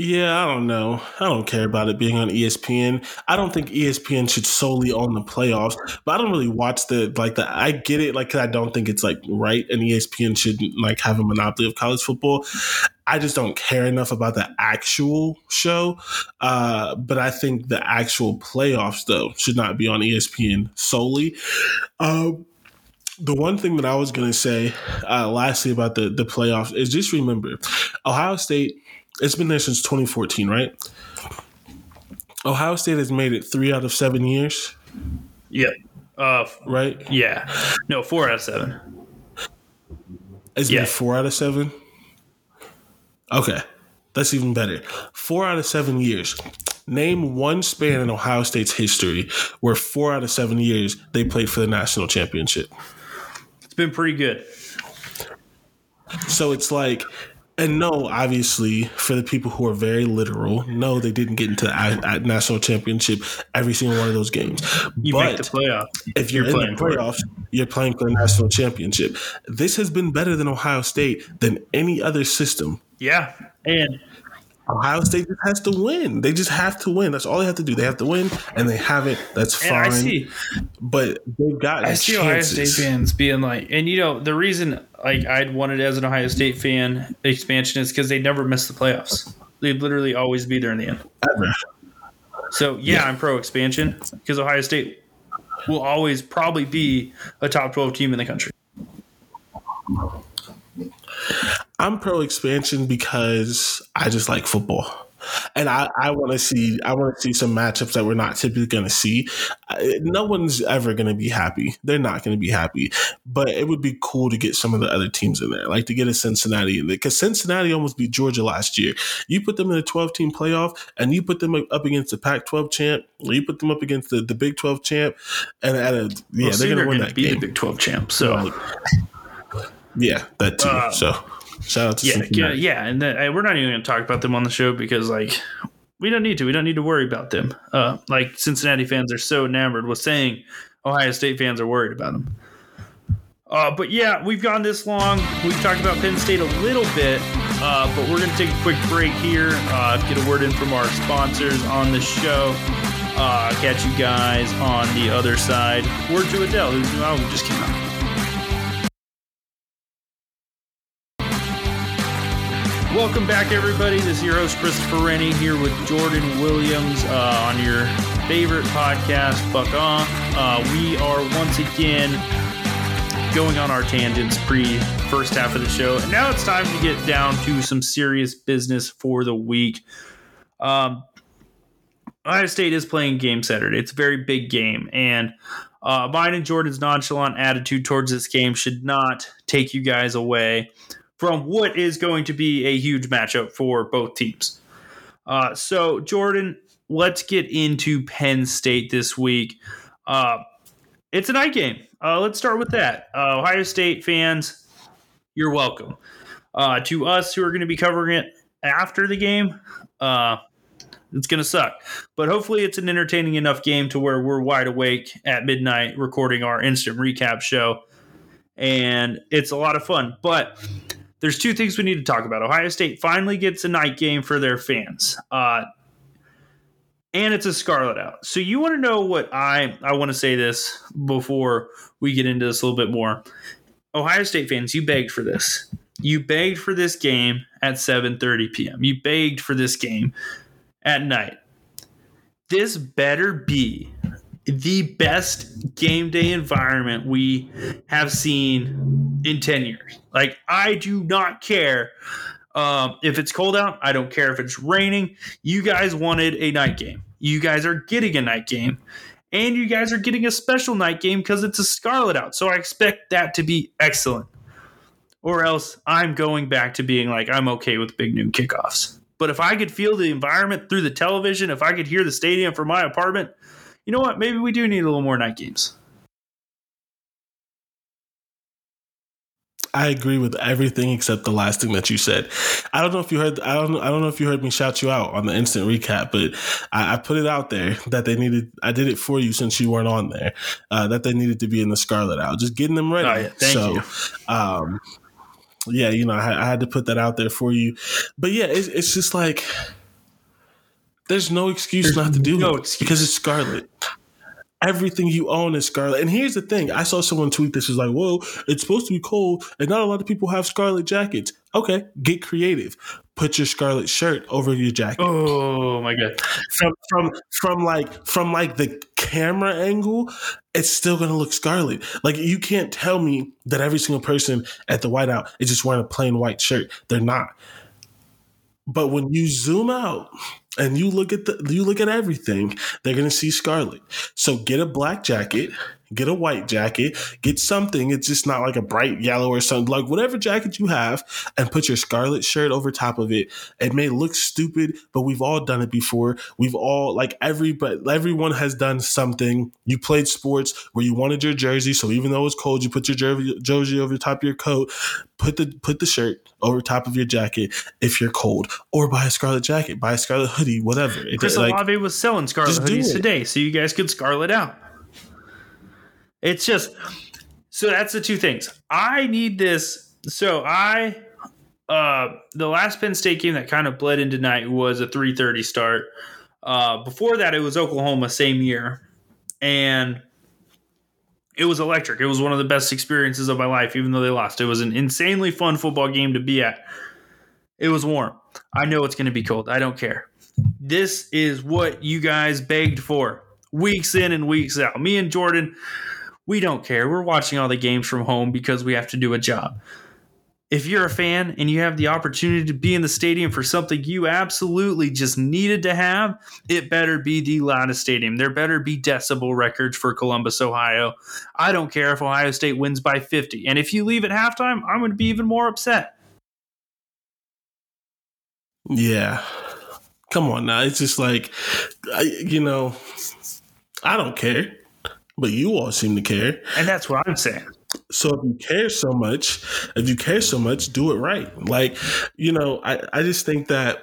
Yeah, I don't know. I don't care about it being on ESPN. I don't think ESPN should solely own the playoffs, but I don't really watch the like the. I get it, like cause I don't think it's like right, and ESPN shouldn't like have a monopoly of college football. I just don't care enough about the actual show. Uh, but I think the actual playoffs though should not be on ESPN solely. Um, the one thing that I was going to say, uh, lastly about the the playoffs is just remember, Ohio State it's been there since 2014, right? Ohio State has made it three out of seven years. Yeah. Uh, right? Yeah. No, four out of seven. It's yeah. been four out of seven? Okay. That's even better. Four out of seven years. Name one span in Ohio State's history where four out of seven years they played for the national championship. It's been pretty good. So it's like And no, obviously, for the people who are very literal, no, they didn't get into the national championship every single one of those games. You but make the playoff. If you're, you're in the playoffs, you're playing for the national championship. This has been better than Ohio State than any other system. Yeah, and Ohio State just has to win. They just have to win. That's all they have to do. They have to win, and they have it. That's fine. I see, but they've got. I see chances. Ohio State fans being like, and you know, the reason like I'd wanted as an Ohio State fan expansion is because they never miss the playoffs. They'd literally always be there in the end. Ever. So yeah, yeah. I'm pro expansion because Ohio State will always probably be a top 12 team in the country. I'm pro expansion because I just like football. And I, I want to see I want to see some matchups that we're not typically going to see. No one's ever going to be happy. They're not going to be happy. But it would be cool to get some of the other teams in there, like to get a Cincinnati in there, because Cincinnati almost beat Georgia last year. You put them in a 12 team playoff, and you put them up against the Pac-12 champ, or you put them up against the, the Big 12 champ, and at a yeah, well, they're going to win that be game. the Big 12 champ. So. Yeah, that too. Uh, so shout out to yeah, Cincinnati. yeah, and then, we're not even going to talk about them on the show because like we don't need to. We don't need to worry about them. Uh, like Cincinnati fans are so enamored with saying Ohio State fans are worried about them. Uh, but yeah, we've gone this long. We've talked about Penn State a little bit, uh, but we're going to take a quick break here, uh, get a word in from our sponsors on the show. Uh, catch you guys on the other side. Word to Adele, whose new album just came out. Welcome back, everybody. This is your host, Christopher Rennie, here with Jordan Williams uh, on your favorite podcast, Buck On. Uh, we are once again going on our tangents pre first half of the show. And now it's time to get down to some serious business for the week. Um, Ohio State is playing game Saturday. It's a very big game. And uh, mine and Jordan's nonchalant attitude towards this game should not take you guys away from what is going to be a huge matchup for both teams. Uh, so, Jordan, let's get into Penn State this week. Uh, it's a night game. Uh, let's start with that. Uh, Ohio State fans, you're welcome. Uh, to us who are going to be covering it after the game, uh, it's going to suck. But hopefully, it's an entertaining enough game to where we're wide awake at midnight recording our instant recap show. And it's a lot of fun. But there's two things we need to talk about. Ohio State finally gets a night game for their fans. Uh, and it's a Scarlet out. So you want to know what I I want to say this before we get into this a little bit more. Ohio State fans, you begged for this. You begged for this game at 7:30 p.m. You begged for this game at night. This better be the best game day environment we have seen in 10 years. Like, I do not care um, if it's cold out. I don't care if it's raining. You guys wanted a night game. You guys are getting a night game. And you guys are getting a special night game because it's a Scarlet out. So I expect that to be excellent. Or else I'm going back to being like, I'm okay with big noon kickoffs. But if I could feel the environment through the television, if I could hear the stadium from my apartment, you know what? Maybe we do need a little more night games. I agree with everything except the last thing that you said. I don't know if you heard. I don't. I don't know if you heard me shout you out on the instant recap, but I, I put it out there that they needed. I did it for you since you weren't on there. Uh, that they needed to be in the Scarlet out, just getting them ready. Oh, yeah. Thank so, you. Um, yeah, you know, I, I, had to put that out there for you. But yeah, it's, it's just like there's no excuse There's not to do no it excuse. because it's Scarlet. Everything you own is Scarlet. And here's the thing: I saw someone tweet this is like, "Whoa, it's supposed to be cold, and not a lot of people have Scarlet jackets." Okay, get creative. Put your Scarlet shirt over your jacket. Oh my god! From from from like from like the camera angle, it's still gonna look Scarlet. Like you can't tell me that every single person at the whiteout is just wearing a plain white shirt. They're not. But when you zoom out and you look at the you look at everything, they're gonna see scarlet. So get a black jacket, get a white jacket, get something. It's just not like a bright yellow or something. Like whatever jacket you have, and put your scarlet shirt over top of it. It may look stupid, but we've all done it before. We've all like every but everyone has done something. You played sports where you wanted your jersey, so even though it's cold, you put your jersey, jersey over the top of your coat. Put the put the shirt over top of your jacket if you're cold, or buy a scarlet jacket, buy a scarlet hoodie, whatever. It, Chris like, Olave was selling scarlet hoodies it. today, so you guys could scarlet out. It's just so that's the two things. I need this. So I uh the last Penn State game that kind of bled into night was a 3:30 start. Uh before that it was Oklahoma same year. And it was electric. It was one of the best experiences of my life even though they lost. It was an insanely fun football game to be at. It was warm. I know it's going to be cold. I don't care. This is what you guys begged for weeks in and weeks out. Me and Jordan, we don't care. We're watching all the games from home because we have to do a job. If you're a fan and you have the opportunity to be in the stadium for something you absolutely just needed to have, it better be the loudest stadium. There better be decibel records for Columbus, Ohio. I don't care if Ohio State wins by 50. And if you leave at halftime, I'm going to be even more upset. Yeah. Come on now. It's just like, you know, I don't care, but you all seem to care. And that's what I'm saying. So if you care so much, if you care so much, do it right. Like, you know, I, I just think that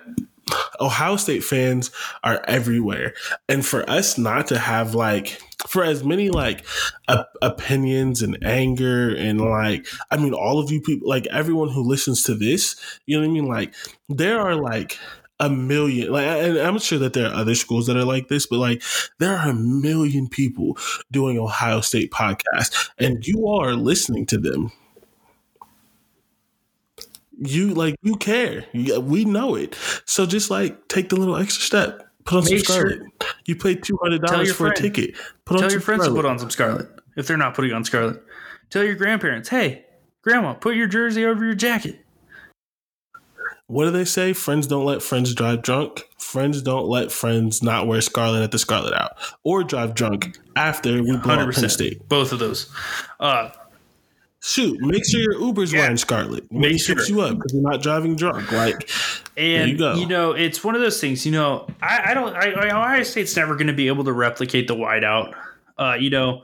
Ohio State fans are everywhere. And for us not to have like, for as many like op- opinions and anger and like, I mean, all of you people, like everyone who listens to this, you know what I mean? Like, there are like, a million like and i'm sure that there are other schools that are like this but like there are a million people doing ohio state podcast and you all are listening to them. You like you care. We know it. So just like take the little extra step. Put on some Make sure- scarlet you paid $200 Tell your for a ticket. Put on Tell some your friends scarlet. to put on some scarlet if they're not putting on scarlet. Tell your grandparents, hey, grandma, put your jersey over your jacket. What do they say friends don't let friends drive drunk friends don't let friends not wear scarlet at the scarlet out or drive drunk after we blow up Penn. State. Both of those. Uh, Shoot, make sure your Uber's Yeah. wearing scarlet. Make sure. you up because you're not driving drunk. Like, and you go. know, it's one of those things. You know, I, I don't. I, I, Ohio State's never going to be able to replicate the whiteout. Uh, you know,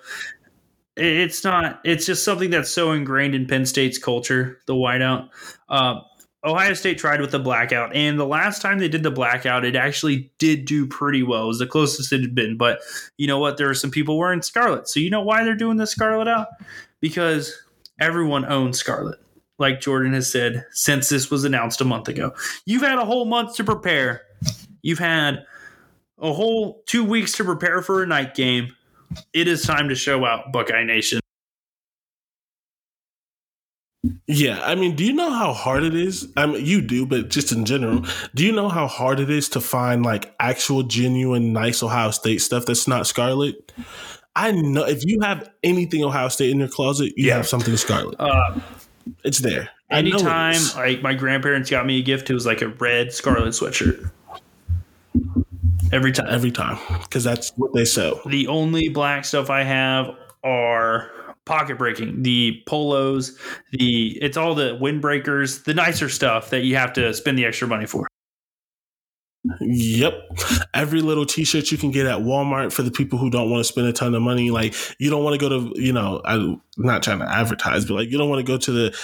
it- it's not. It's just something that's so ingrained in Penn State's culture. The whiteout. Uh, Ohio State tried with the blackout, and the last time they did the blackout, it actually did do pretty well. It was the closest it had been. But you know what? There are some people wearing scarlet. So you know why they're doing the scarlet out? Because everyone owns scarlet. Like Jordan has said, since this was announced a month ago, you've had a whole month to prepare. You've had a whole two weeks to prepare for a night game. It is time to show out, Buckeye Nation. Yeah, I mean, do you know how hard it is? I mean, you do, but just in general, do you know how hard it is to find like actual, genuine, nice Ohio State stuff that's not scarlet? I know if you have anything Ohio State in your closet, you Yeah. have something scarlet. Uh, It's there. It anytime, like my grandparents got me a gift, it was like a red scarlet sweatshirt. Every time. every time because that's what they sell. The only black stuff I have are pocket breaking, the polos, the it's all the windbreakers, the nicer stuff that you have to spend the extra money for. Yep. Every little t shirt you can get at Walmart for the people who don't want to spend a ton of money. Like, you don't want to go to, you know, I'm not trying to advertise, but like, you don't want to go to the,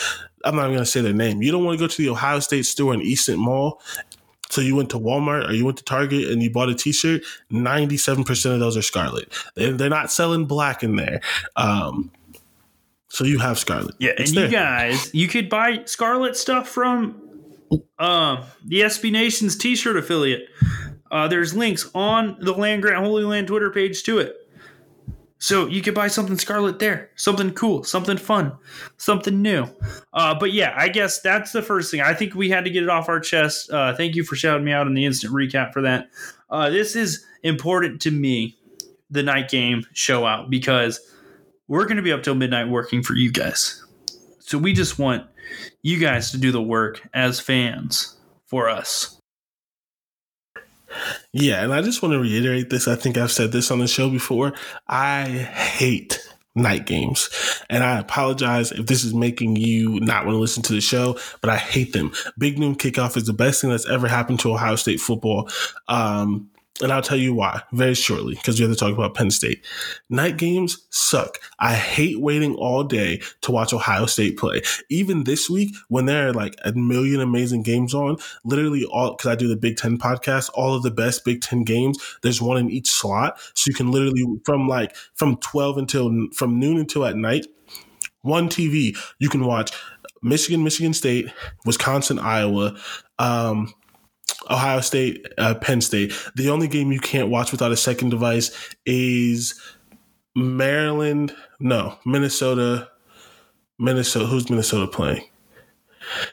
I'm not even going to say their name. You don't want to go to the Ohio State store in Easton Mall. So you went to Walmart or you went to Target and you bought a t shirt. 97% of those are scarlet. They're, they're not selling black in there. Um, so you have scarlet. Yeah, It's and you guys, you could buy Scarlet stuff from um, the SB Nation's T-shirt affiliate. Uh, there's links on the Land Grant Holy Land Twitter page to it, so you could buy something Scarlet there, something cool, something fun, something new. Uh, but yeah, I guess that's the first thing. I think we had to get it off our chest. Uh, thank you for shouting me out in the instant recap for that. Uh, this is important to me, the night game show out because we're going to be up till midnight working for you guys. So we just want you guys to do the work as fans for us. Yeah, and I just want to reiterate this. I think I've said this on the show before. I hate night games. And I apologize if this is making you not want to listen to the show, but I hate them. Big noon kickoff is the best thing that's ever happened to Ohio State football. Um, and I'll tell you why very shortly because we have to talk about Penn State. Night games suck. I hate waiting all day to watch Ohio State play. Even this week, when there are like a million amazing games on, literally all, because I do the Big Ten podcast, all of the best Big Ten games, there's one in each slot. So you can literally, from like, from 12 until, from noon until at night, one TV, you can watch Michigan, Michigan State, Wisconsin, Iowa, um, Ohio State, uh, Penn State. The only game you can't watch without a second device is Maryland. No, Minnesota. Minnesota. Who's Minnesota playing?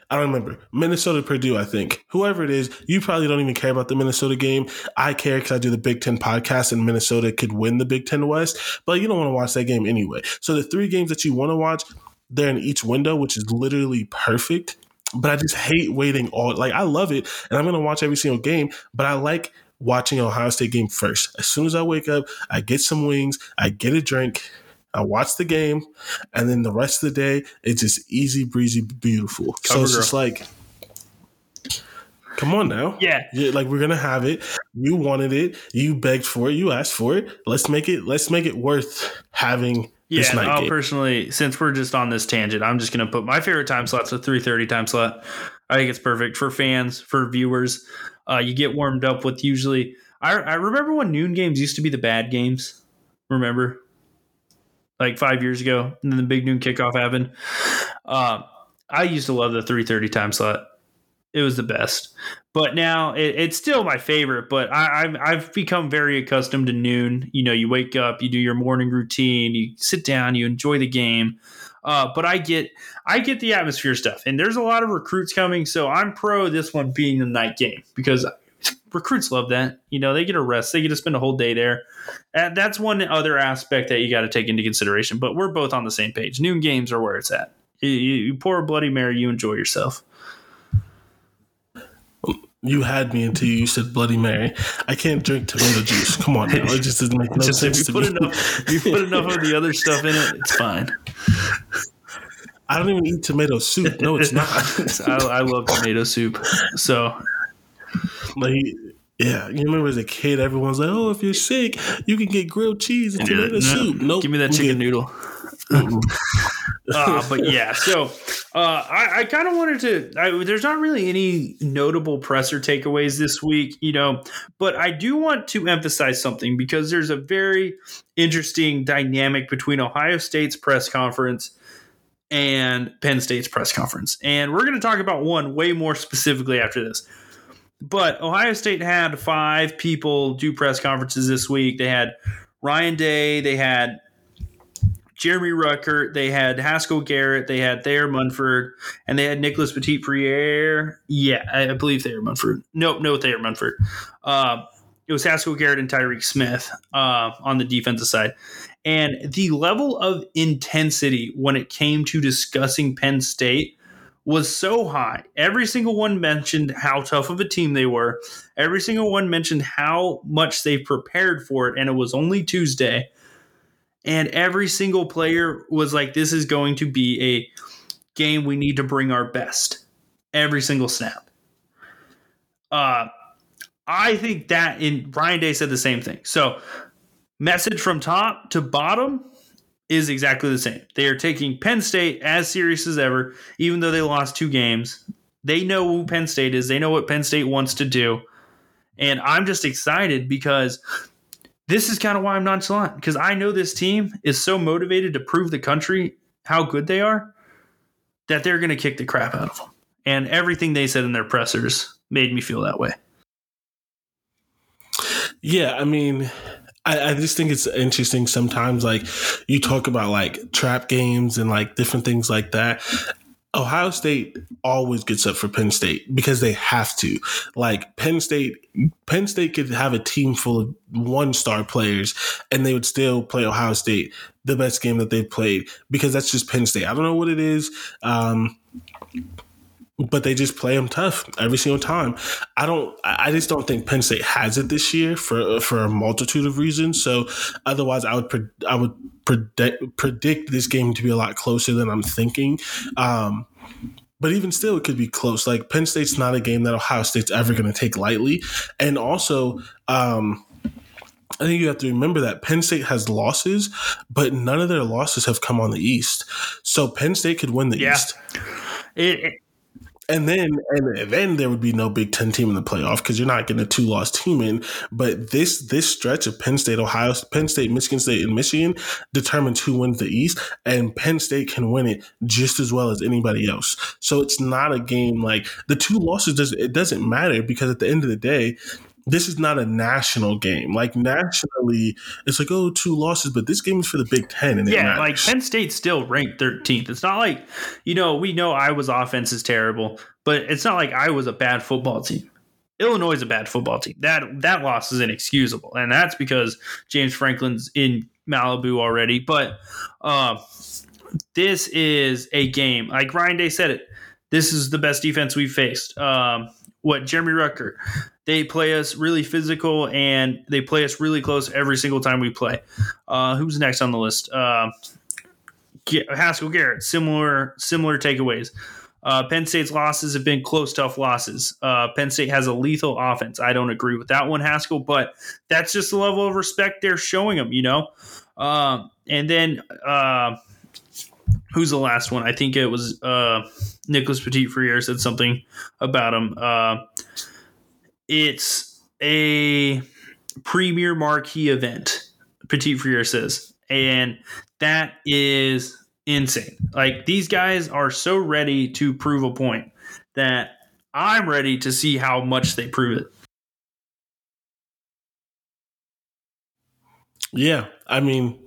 I don't remember. Minnesota, Purdue, I think. Whoever it is, you probably don't even care about the Minnesota game. I care because I do the Big Ten podcast and Minnesota could win the Big Ten West, but you don't want to watch that game anyway. So the three games that you want to watch, they're in each window, which is literally perfect but I just hate waiting all like I love it and I'm gonna watch every single game, but I like watching Ohio State game first. As soon as I wake up, I get some wings, I get a drink, I watch the game, and then the rest of the day it's just easy breezy beautiful. Cover so it's girl. just like Come on now. Yeah. yeah. Like we're gonna have it. You wanted it. You begged for it. You asked for it. Let's make it let's make it worth having yeah, I'll game. personally, since we're just on this tangent, I'm just going to put my favorite time slot's a 3:30 time slot. I think it's perfect for fans, for viewers. Uh, you get warmed up with usually. I, I remember when noon games used to be the bad games. Remember, like five years ago, and then the big noon kickoff happened. Uh, I used to love the 3:30 time slot. It was the best. But now it, it's still my favorite. But I, I've, I've become very accustomed to noon. You know, you wake up, you do your morning routine, you sit down, you enjoy the game. Uh, but I get I get the atmosphere stuff, and there's a lot of recruits coming, so I'm pro this one being the night game because recruits love that. You know, they get a rest, they get to spend a whole day there. And that's one other aspect that you got to take into consideration. But we're both on the same page. Noon games are where it's at. You, you pour a Bloody Mary, you enjoy yourself. You had me until you said Bloody Mary. I can't drink tomato juice. Come on now. It just doesn't make no just sense if you put me. Enough, you put enough of the other stuff in it, it's fine. I don't even eat tomato soup. No, it's not. I, I, love tomato soup. So, like, yeah, you remember as a kid, everyone's like, "Oh, if you're sick, you can get grilled cheese and tomato no, soup." Nope. Give me that chicken noodle uh, but yeah, so uh, I, I kind of wanted to. I, there's not really any notable presser takeaways this week, you know, but I do want to emphasize something because there's a very interesting dynamic between Ohio State's press conference and Penn State's press conference, and we're going to talk about one way more specifically after this. But Ohio State had five people do press conferences this week. They had Ryan Day, they had Jeremy Ruckert, they had Haskell Garrett, they had Thayer Munford, and they had Nicholas Petit Frere. Yeah, I believe Thayer Munford. Nope, no Thayer Munford. Uh, it was Haskell Garrett and Tyreke Smith uh, on the defensive side. And the level of intensity when it came to discussing Penn State was so high. Every single one mentioned how tough of a team they were. Every single one mentioned how much they prepared for it. And it was only Tuesday and every single player was like, this is going to be a game we need to bring our best every single snap. Uh, I think that in Ryan Day said the same thing. So, message from top to bottom is exactly the same. They are taking Penn State as serious as ever, even though they lost two games. They know who Penn State is, they know what Penn State wants to do. And I'm just excited because this is kind of why I'm nonchalant because I know this team is so motivated to prove the country how good they are that they're going to kick the crap out of them. And everything they said in their pressers made me feel that way. Yeah, I mean, I, I, just think it's interesting sometimes like you talk about like trap games and like different things like that Ohio State always gets up for Penn State because they have to. Like Penn State, Penn State could have a team full of one star players and they would still play Ohio State the best game that they've played because that's just Penn State. I don't know what it is. Um, but they just play them tough every single time. I don't. I just don't think Penn State has it this year for for a multitude of reasons. So otherwise, I would I would predict predict this game to be a lot closer than I'm thinking. Um, but even still, it could be close. Like Penn State's not a game that Ohio State's ever going to take lightly, and also. Um, I think you have to remember that Penn State has losses, but none of their losses have come on the East. So Penn State could win the yeah. East. It, it, and then and then there would be no Big Ten team in the playoff because you're not getting a two loss team in. But this this stretch of Penn State, Ohio, Penn State, Michigan State, and Michigan determines who wins the East, and Penn State can win it just as well as anybody else. So it's not a game like the two losses. Does it doesn't matter because at the end of the day, this is not a national game. Like nationally, it's like oh two losses, but this game is for the Big Ten. And yeah, like Penn State's still ranked 13th. It's not like you know we know Iowa's offense is terrible, but it's not like Iowa's a bad football team. Illinois is a bad football team. That that loss is inexcusable, and that's because James Franklin's in Malibu already. But uh, this is a game like Ryan Day said it. This is the best defense we've faced. Um, what Jeremy Ruckert. they play us really physical and they play us really close every single time we play. Uh, who's next on the list? Uh, Haskell Garrett. Similar similar takeaways. Uh, Penn State's losses have been close, tough losses. Uh, Penn State has a lethal offense. I don't agree with that one, Haskell, but that's just the level of respect they're showing them, you know? Um, and then uh, who's the last one? I think it was uh, Nicholas Petit Frere said something about him. Uh, it's a premier marquee event, Petit Frere says. And that is insane. Like these guys are so ready to prove a point that I'm ready to see how much they prove it. Yeah, I mean,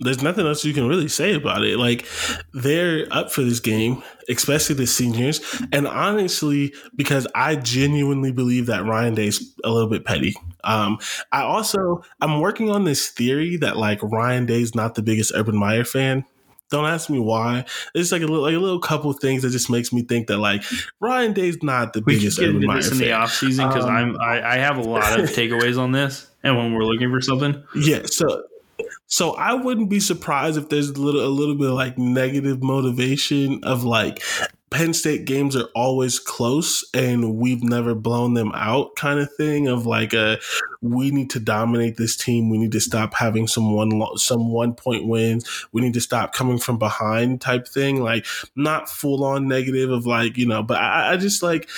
there's nothing else you can really say about it. Like they're up for this game, especially the seniors. And honestly, because I genuinely believe that Ryan Day's a little bit petty. Um, I also I'm working on this theory that like Ryan Day's not the biggest Urban Meyer fan. Don't ask me why. It's like a little, like a little couple things that just makes me think that like Ryan Day's not the we biggest Urban Meyer this in the off season because um, I'm I, I have a lot of takeaways on this, and when we're looking for something, yeah. So so I wouldn't be surprised if there's a little a little bit of like negative motivation of like Penn State games are always close and we've never blown them out kind of thing of like a we need to dominate this team. We need to stop having some one some one point wins. We need to stop coming from behind type thing. Like not full on negative of like you know, but I, I just like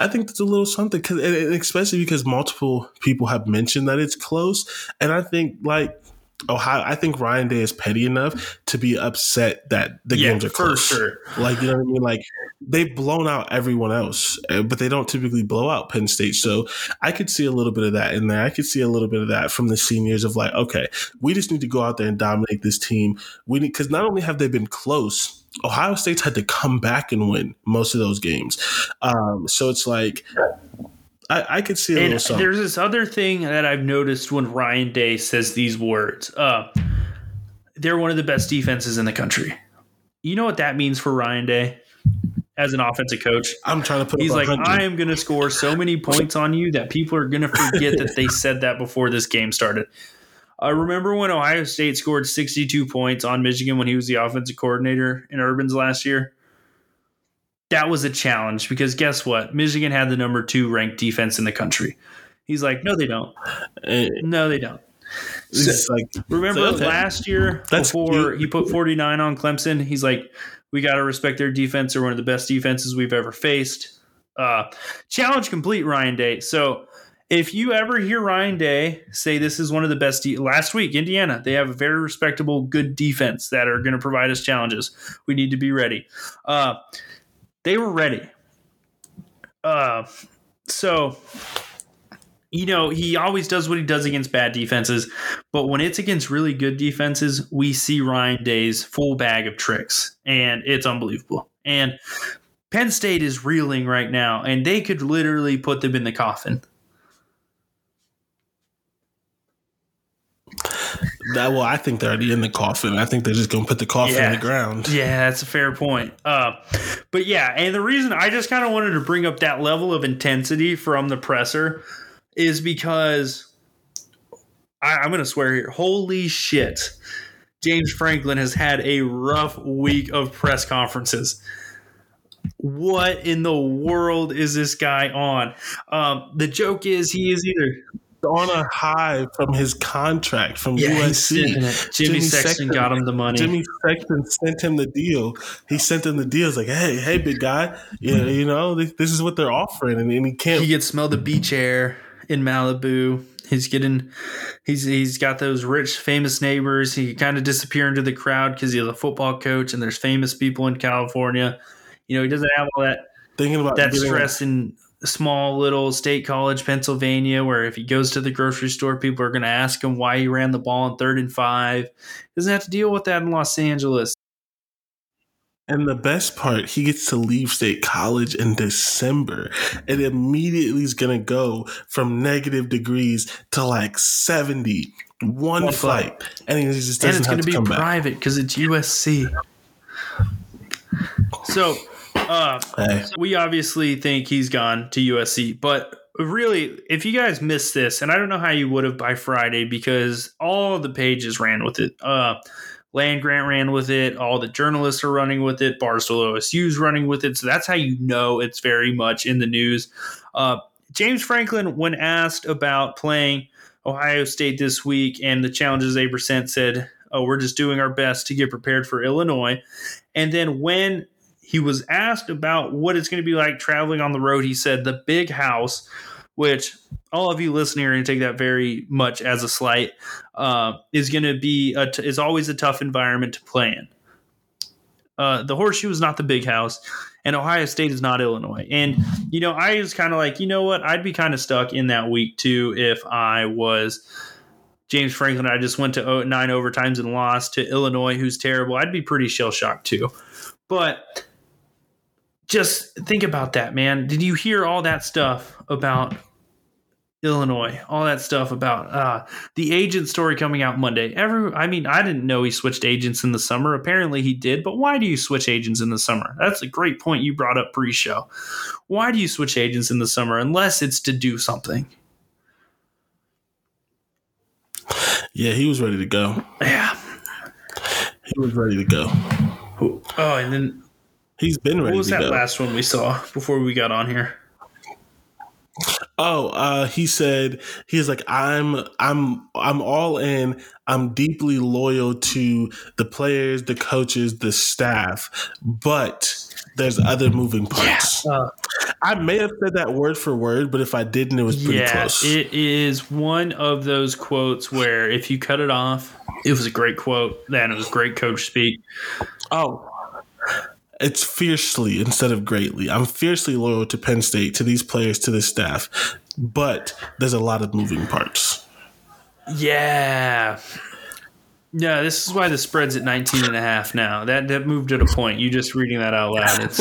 I think that's a little something because especially because multiple people have mentioned that it's close, and I think like Ohio, I think Ryan Day is petty enough to be upset that the yeah, games are close. Sure. Like you know what I mean? Like they've blown out everyone else, eh, but they don't typically blow out Penn State. So I could see a little bit of that in there. I could see a little bit of that from the seniors of like, okay, we just need to go out there and dominate this team. We need because not only have they been close. Ohio State's had to come back and win most of those games. Um, so it's like I, I could see a and little something. There's this other thing that I've noticed when Ryan Day says these words. Uh, they're one of the best defenses in the country. You know what that means for Ryan Day as an offensive coach? I'm trying to put. He's like, I am going to score so many points on you that people are going to forget that they said that before this game started. I uh, remember when Ohio State scored 62 points on Michigan when he was the offensive coordinator in Urban's last year that was a challenge because guess what? Michigan had the number two ranked defense in the country. He's like, no, they don't. Uh, no, they don't. So, like, remember okay. last year before cute. he put 49 on Clemson? He's like, we got to respect their defense. They're one of the best defenses we've ever faced. Uh, challenge complete, Ryan Day. So if you ever hear Ryan Day say this is one of the best, de- last week, Indiana, they have a very respectable, good defense that are going to provide us challenges. We need to be ready. Uh, they were ready. Uh, so you know, he always does what he does against bad defenses, but when it's against really good defenses, we see Ryan Day's full bag of tricks, and it's unbelievable. And Penn State is reeling right now, and they could literally put them in the coffin. That, well, I think they're already in the coffin. I think they're just going to put the coffin Yeah. in the ground. Yeah, that's a fair point. Uh, but yeah, and the reason I just kind of wanted to bring up that level of intensity from the presser is because I, I'm going to swear here. Holy shit. James Franklin has had a rough week of press conferences. What in the world is this guy on? Um, the joke is he is either On a high from his contract from yeah, USC. it. Jimmy, Sexton, got him the money. Jimmy Sexton sent him the deal. He sent him the deal. It's like, hey, hey, big guy, yeah, hmm. you know, this, this is what they're offering, and, and he can't. he can smell the beach air in Malibu. He's getting, he's he's got those rich, famous neighbors. He kind of disappear into the crowd because he's a football coach, and there's famous people in California. You know, he doesn't have all that thinking about that stress in a small little state college, Pennsylvania, where if he goes to the grocery store, people are going to ask him why he ran the ball on third and five. Doesn't have to deal with that in Los Angeles. And the best part, he gets to leave state college in December and immediately is going to go from negative degrees to like 70, one, One flight. And he just doesn't it's have going to be private because it's USC. So, uh, Hey, we obviously think he's gone to USC, but really, if you guys missed this, and I don't know how you would have by Friday because all the pages ran with it. Uh, Land Grant ran with it. All the journalists are running with it. Barstool OSU's running with it. So that's how you know it's very much in the news. Uh, James Franklin, when asked about playing Ohio State this week and the challenges they present, said, "Oh, we're just doing our best to get prepared for Illinois." And then when he was asked about what it's going to be like traveling on the road, he said, "The big house." Which all of you listening are going to take that very much as a slight. Uh, is going to be a t- is always a tough environment to play in. Uh, the horseshoe is not the big house, and Ohio State is not Illinois. And you know, I was kind of like, you know what, I'd be kind of stuck in that week too if I was James Franklin. I just went to nine overtimes and lost to Illinois, who's terrible. I'd be pretty shell shocked too. But just think about that, man. Did you hear all that stuff about Illinois? All that stuff about uh, the agent story coming out Monday. Every, I mean, I didn't know he switched agents in the summer. Apparently, he did. But why do you switch agents in the summer? That's a great point you brought up pre-show. Why do you switch agents in the summer unless it's to do something? yeah, he was ready to go. Yeah. He was ready to go. Oh, and then He's been ready what was to that go. last one we saw before we got on here? Oh, uh, he said he's like I'm I'm I'm all in. I'm deeply loyal to the players, the coaches, the staff, but there's other moving parts. Uh, I may have said that word for word, but if I didn't, it was pretty yeah, close. it is one of those quotes where if you cut it off, it was a great quote. Then it was great coach speak. oh, it's fiercely instead of greatly. I'm fiercely loyal to Penn State, to these players, to this staff, but there's a lot of moving parts. Yeah. Yeah, this is why the spread's at 19 and a half now. That that moved at a point. You just reading that out loud. It's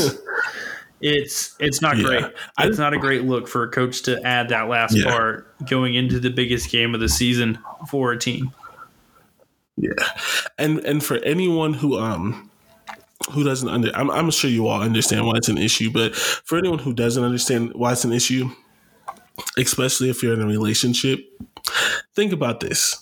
it's it's not Yeah. great. It's not a great look for a coach to add that last Yeah. part going into the biggest game of the season for a team. Yeah, and and for anyone who um who doesn't under, I'm I'm sure you all understand why it's an issue, but for anyone who doesn't understand why it's an issue, especially if you're in a relationship, think about this.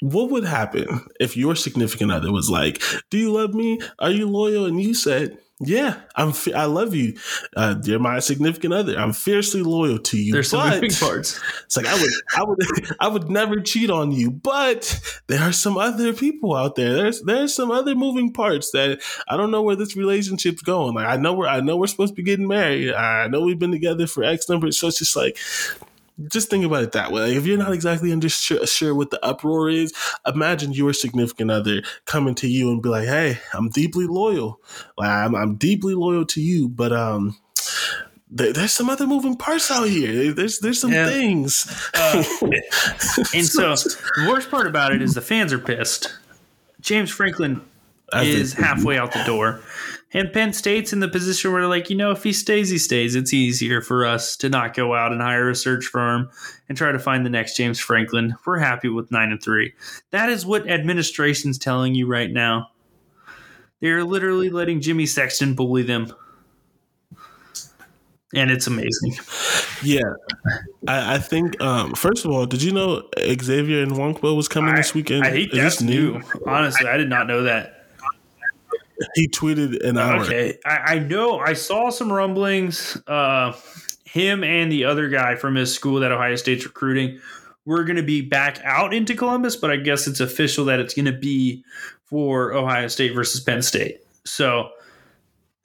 What would happen if your significant other was like, "Do you love me? Are you loyal?" And you said, "Yeah, I'm. I love you. Uh, you're my significant other. I'm fiercely loyal to you." There's some moving parts. it's like I would, I would, I would never cheat on you, but there are some other people out there. There's, there's some other moving parts that I don't know where this relationship's going. Like I know we're, I know we're supposed to be getting married. I know we've been together for X number. So it's just like, just think about it that way. Like if you're not exactly under sure, sure what the uproar is, imagine your significant other coming to you and be like, "Hey, I'm deeply loyal. Like I'm, I'm deeply loyal to you, but um." there- There's some other moving parts out here. There's there's some Yeah. things. Uh, and so the worst part about it is the fans are pissed. James Franklin is halfway out the door. And Penn State's in the position where, like, you know, if he stays, he stays. It's easier for us to not go out and hire a search firm and try to find the next James Franklin. We're happy with nine and three. That is what administration's telling you right now. They're literally letting Jimmy Sexton bully them. And it's amazing. Yeah. I, I think, um, first of all, did you know Xavier and Nwankpa was coming I, this weekend? I think Is that's this new. Honestly, I did not know that. He tweeted an hour. Okay, I, I know. I saw some rumblings. Uh, him and the other guy from his school that Ohio State's recruiting we're going to be back out into Columbus, but I guess it's official that it's going to be for Ohio State versus Penn State. So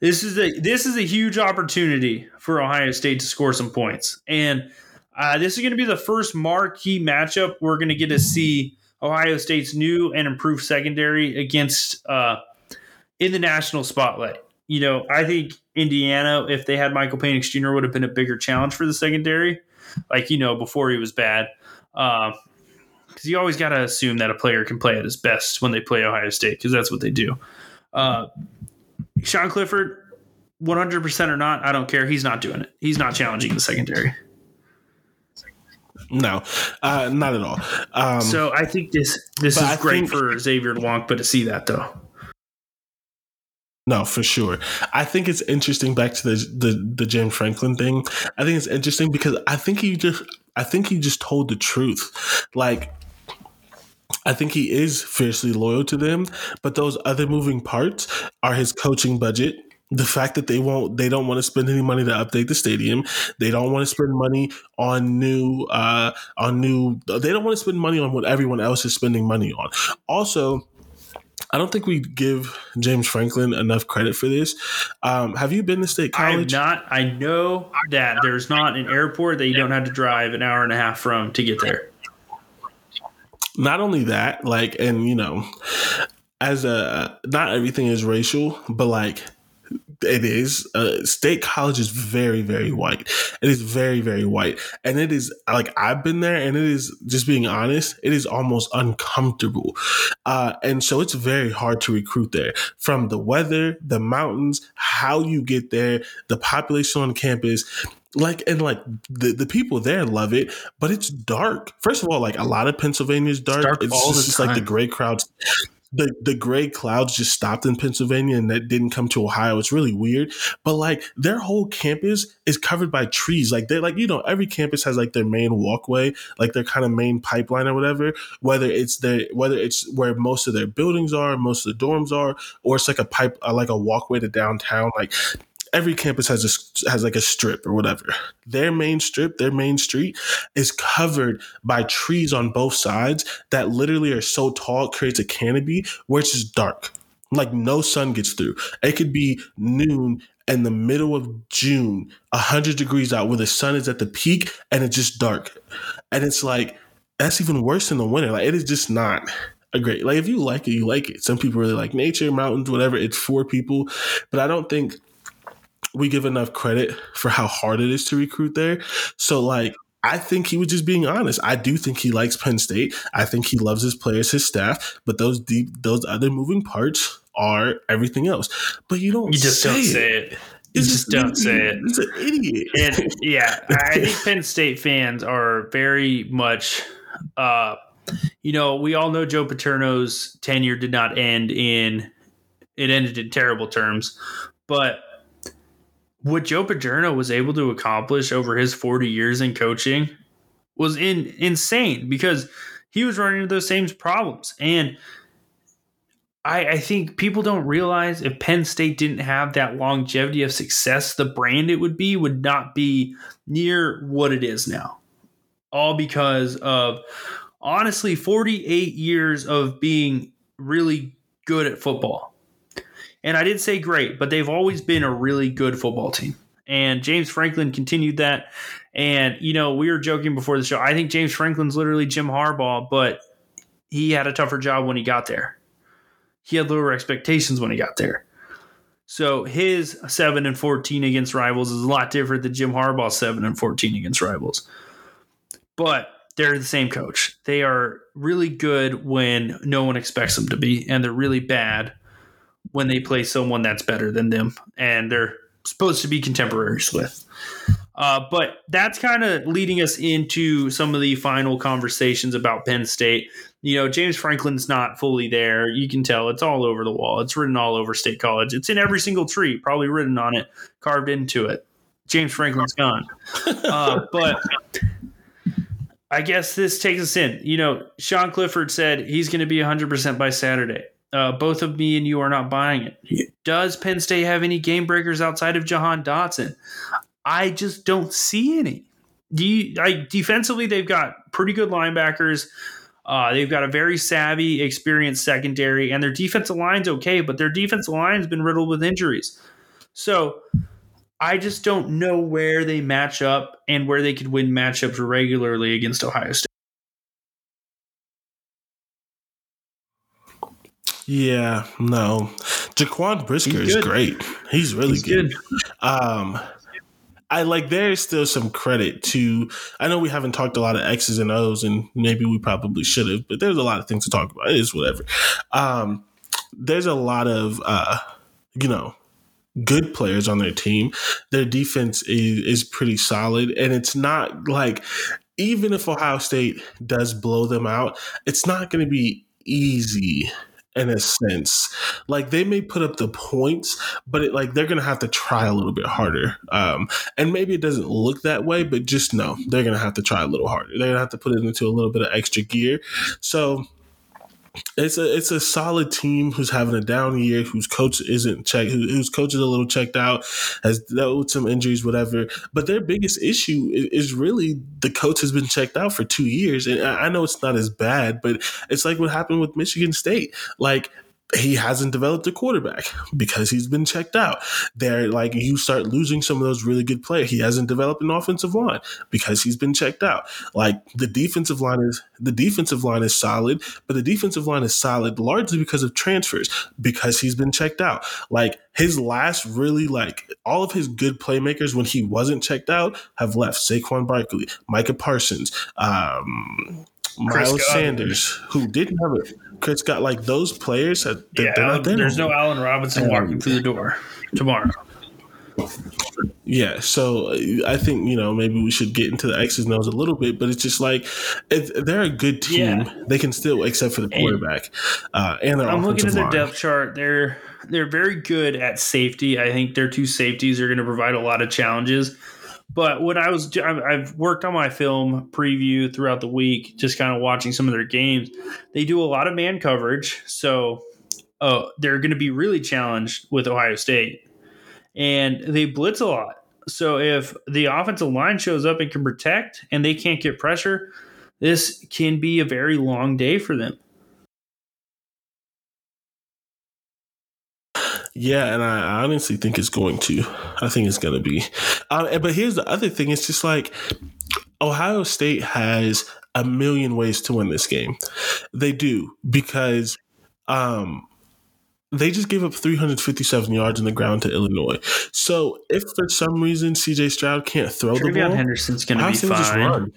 this is a this is a huge opportunity for Ohio State to score some points, and uh, this is going to be the first marquee matchup we're going to get to see Ohio State's new and improved secondary against. Uh, in the national spotlight. You know, I think Indiana, if they had Michael Penix Jr., would have been a bigger challenge for the secondary. Like, you know, before he was bad. Because uh, you always got to assume that a player can play at his best when they play Ohio State, because that's what they do. Uh, Sean Clifford, 100% or not, I don't care. He's not doing it. He's not challenging the secondary. No, uh, not at all. Um, so I think this this is I great think- for Xavier Nwankpa, but to see that though. No, for sure. I think it's interesting back to the, the the Franklin thing. I think it's interesting because I think he just I think he just told the truth. Like I think he is fiercely loyal to them, but those other moving parts are his coaching budget. The fact that they won't, they don't want to spend any money to update the stadium. They don't want to spend money on new, uh, on new. They don't want to spend money on what everyone else is spending money on. Also, I don't think we give James Franklin enough credit for this. Um, have you been to State college? I'm College? not. I know that there's not an airport that you don't have to drive an hour and a half from to get there. Not only that, like, and you know, as a not everything is racial, but like it is. Uh, state college is very, very white. It is very, very white, and it is like I've been there, and it is just being honest. It is almost uncomfortable, uh, and so it's very hard to recruit there. From the weather, the mountains, how you get there, the population on campus. Like and like the, the people there love it, but it's dark. First of all, like a lot of Pennsylvania is dark. dark It's, all just, it's like the gray crowds the the gray clouds just stopped in Pennsylvania and that didn't come to Ohio. It's really weird. But like their whole campus is covered by trees. Like they're like, you know, every campus has like their main walkway, like their kind of main pipeline or whatever, whether it's their whether it's where most of their buildings are, most of the dorms are, or it's like a pipe uh, like a walkway to downtown. Like every campus has a has like a strip or whatever. Their main strip, their main street is covered by trees on both sides that literally are so tall it creates a canopy where it's just dark. Like no sun gets through. It could be noon in the middle of June, 100 degrees out where the sun is at the peak and it's just dark. And it's like that's even worse in the winter. Like it is just not a great like if you like it, you like it. Some people really like nature, mountains, whatever. It's for people. But I don't think we give enough credit for how hard it is to recruit there. So like I think he was just being honest. I do think he likes Penn State. I think he loves his players, his staff, but those deep those other moving parts are everything else. But you don't You just say don't it. say it. You It's just don't say it. It's an idiot. And yeah, I think Penn State fans are very much, uh, you know, we all know Joe Paterno's tenure did not end in, it ended in terrible terms, but what Joe Paterno was able to accomplish over his 40 years in coaching was in insane because he was running into those same problems. And I, I think people don't realize if Penn State didn't have that longevity of success, the brand it would be would not be near what it is now. All because of honestly 48 years of being really good at football. And I did say great, but they've always been a really good football team. And James Franklin continued that. And, you know, we were joking before the show. I think James Franklin's literally Jim Harbaugh, but he had a tougher job when he got there. He had lower expectations when he got there. So his 7 and 14 against rivals is a lot different than Jim Harbaugh's 7 and 14 against rivals. But they're the same coach. They are really good when no one expects them to be, and they're really bad when they play someone that's better than them and they're supposed to be contemporaries with. Uh, but that's kind of leading us into some of the final conversations about Penn State. You know, James Franklin's not fully there. You can tell it's all over the wall. It's written all over State College. It's in every single tree, probably written on it, carved into it. James Franklin's gone. Uh, but I guess this takes us in. You know, Sean Clifford said he's going to be 100% by Saturday. Uh, both of me and you are not buying it. Does Penn State have any game breakers outside of Jahan Dotson? I just don't see any. Do you, like defensively? They've got pretty good linebackers. Uh, they've got a very savvy, experienced secondary, and their defensive line's okay, but their defensive line's been riddled with injuries. So I just don't know where they match up and where they could win matchups regularly against Ohio State. Yeah, no. Jaquan Brisker is great. He's really He's good. good. Um, I like there's still some credit to I know we haven't talked a lot of X's and O's and maybe we probably should have, but there's a lot of things to talk about. It is whatever. Um, there's a lot of uh, you know, good players on their team. Their defense is, is pretty solid and it's not like even if Ohio State does blow them out, it's not going to be easy in a sense. Like they may put up the points, but it like they're gonna have to try a little bit harder. Um, and maybe it doesn't look that way, but just know they're gonna have to try a little harder. They're gonna have to put it into a little bit of extra gear. So it's a it's a solid team who's having a down year, whose coach isn't checked, whose coach is a little checked out, has dealt with some injuries, whatever. But their biggest issue is really the coach has been checked out for two years, and I know it's not as bad, but it's like what happened with Michigan State. Like he hasn't developed a quarterback because he's been checked out. There, like you start losing some of those really good players. He hasn't developed an offensive line because he's been checked out. Like the defensive line is the defensive line is solid, but the defensive line is solid largely because of transfers because he's been checked out. Like his last really like all of his good playmakers when he wasn't checked out have left. Saquon Barkley, Micah Parsons, um, Miles Sanders, who didn't have it. Chris got like those players. That, yeah, they're not there there's no Allen Robinson walking through the door tomorrow. Yeah, so uh, I think you know maybe we should get into the X's and O's a little bit, but it's just like it, they're a good team. Yeah. They can still, except for the quarterback uh, and their. I'm looking at their depth chart. They're they're very good at safety. I think their two safeties are going to provide a lot of challenges. But when I was, I've worked on my film preview throughout the week, just kind of watching some of their games. They do a lot of man coverage, so oh, they're going to be really challenged with Ohio State, and they blitz a lot. So if the offensive line shows up and can protect, and they can't get pressure, this can be a very long day for them. Yeah, and I honestly think it's going to. I think it's going to be. Uh, but here's the other thing: it's just like Ohio State has a million ways to win this game. They do because um, they just gave up 357 yards in the ground to Illinois. So if for some reason CJ Stroud can't throw the ball, Henderson's going to be fine.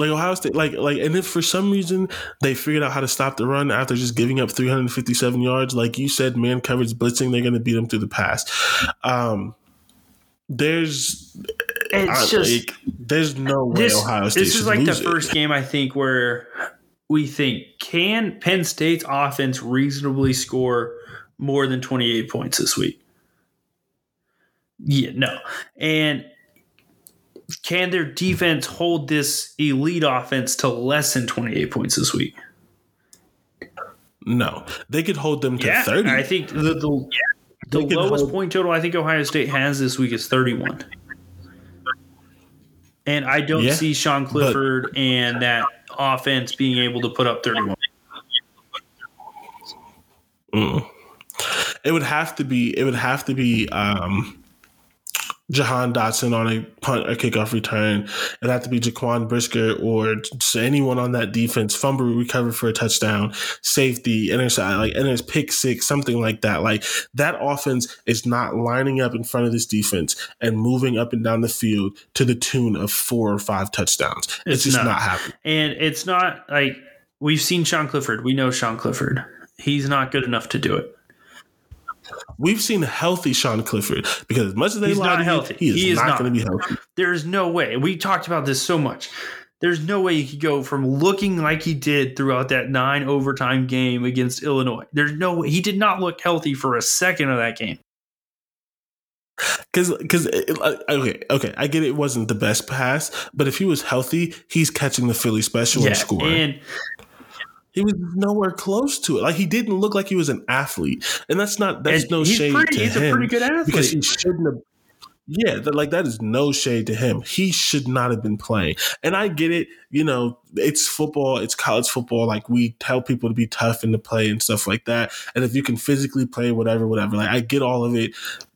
Like Ohio State, like like, and if for some reason they figured out how to stop the run after just giving up 357 yards, like you said, man coverage blitzing, they're going to beat them through the pass. Um, there's, it's I, just like, there's no way this, Ohio State. This is like the first game I think where we think can Penn State's offense reasonably score more than 28 points this week? Yeah, no, and can their defense hold this elite offense to less than 28 points this week? No, they could hold them to yeah, 30. I think the, the, the lowest hold- point total I think Ohio State has this week is 31. And I don't yeah, see Sean Clifford but, and that offense being able to put up 31. Mm. It would have to be. It would have to be. Um, Jahan Dotson on a punt or kickoff return. It'd have to be Jaquan Brisker or anyone on that defense, fumble recover for a touchdown, safety, intercept, like and there's pick six, something like that. Like that offense is not lining up in front of this defense and moving up and down the field to the tune of four or five touchdowns. It's, it's just not. not happening. And it's not like we've seen Sean Clifford. We know Sean Clifford. He's not good enough to do it. We've seen healthy Sean Clifford because as much as they He's lie not healthy. he is He is not, not. going to be healthy. There's no way. We talked about this so much. There's no way he could go from looking like he did throughout that nine overtime game against Illinois. There's no way. He did not look healthy for a second of that game. Because, because okay, okay, I get it wasn't the best pass, but if he was healthy, he's catching the Philly special and scoring. and he was nowhere close to it. Like he didn't look like he was an athlete, and that's not that's And no he's shade pretty- to he's a pretty good athlete because he shouldn't have. Yeah, that, like that is no shade to him. He should not have been playing. And I get it. You know, it's football. It's college football. Like we tell people to be tough and to play and stuff like that. And if you can physically play, whatever, whatever. Like I get all of it,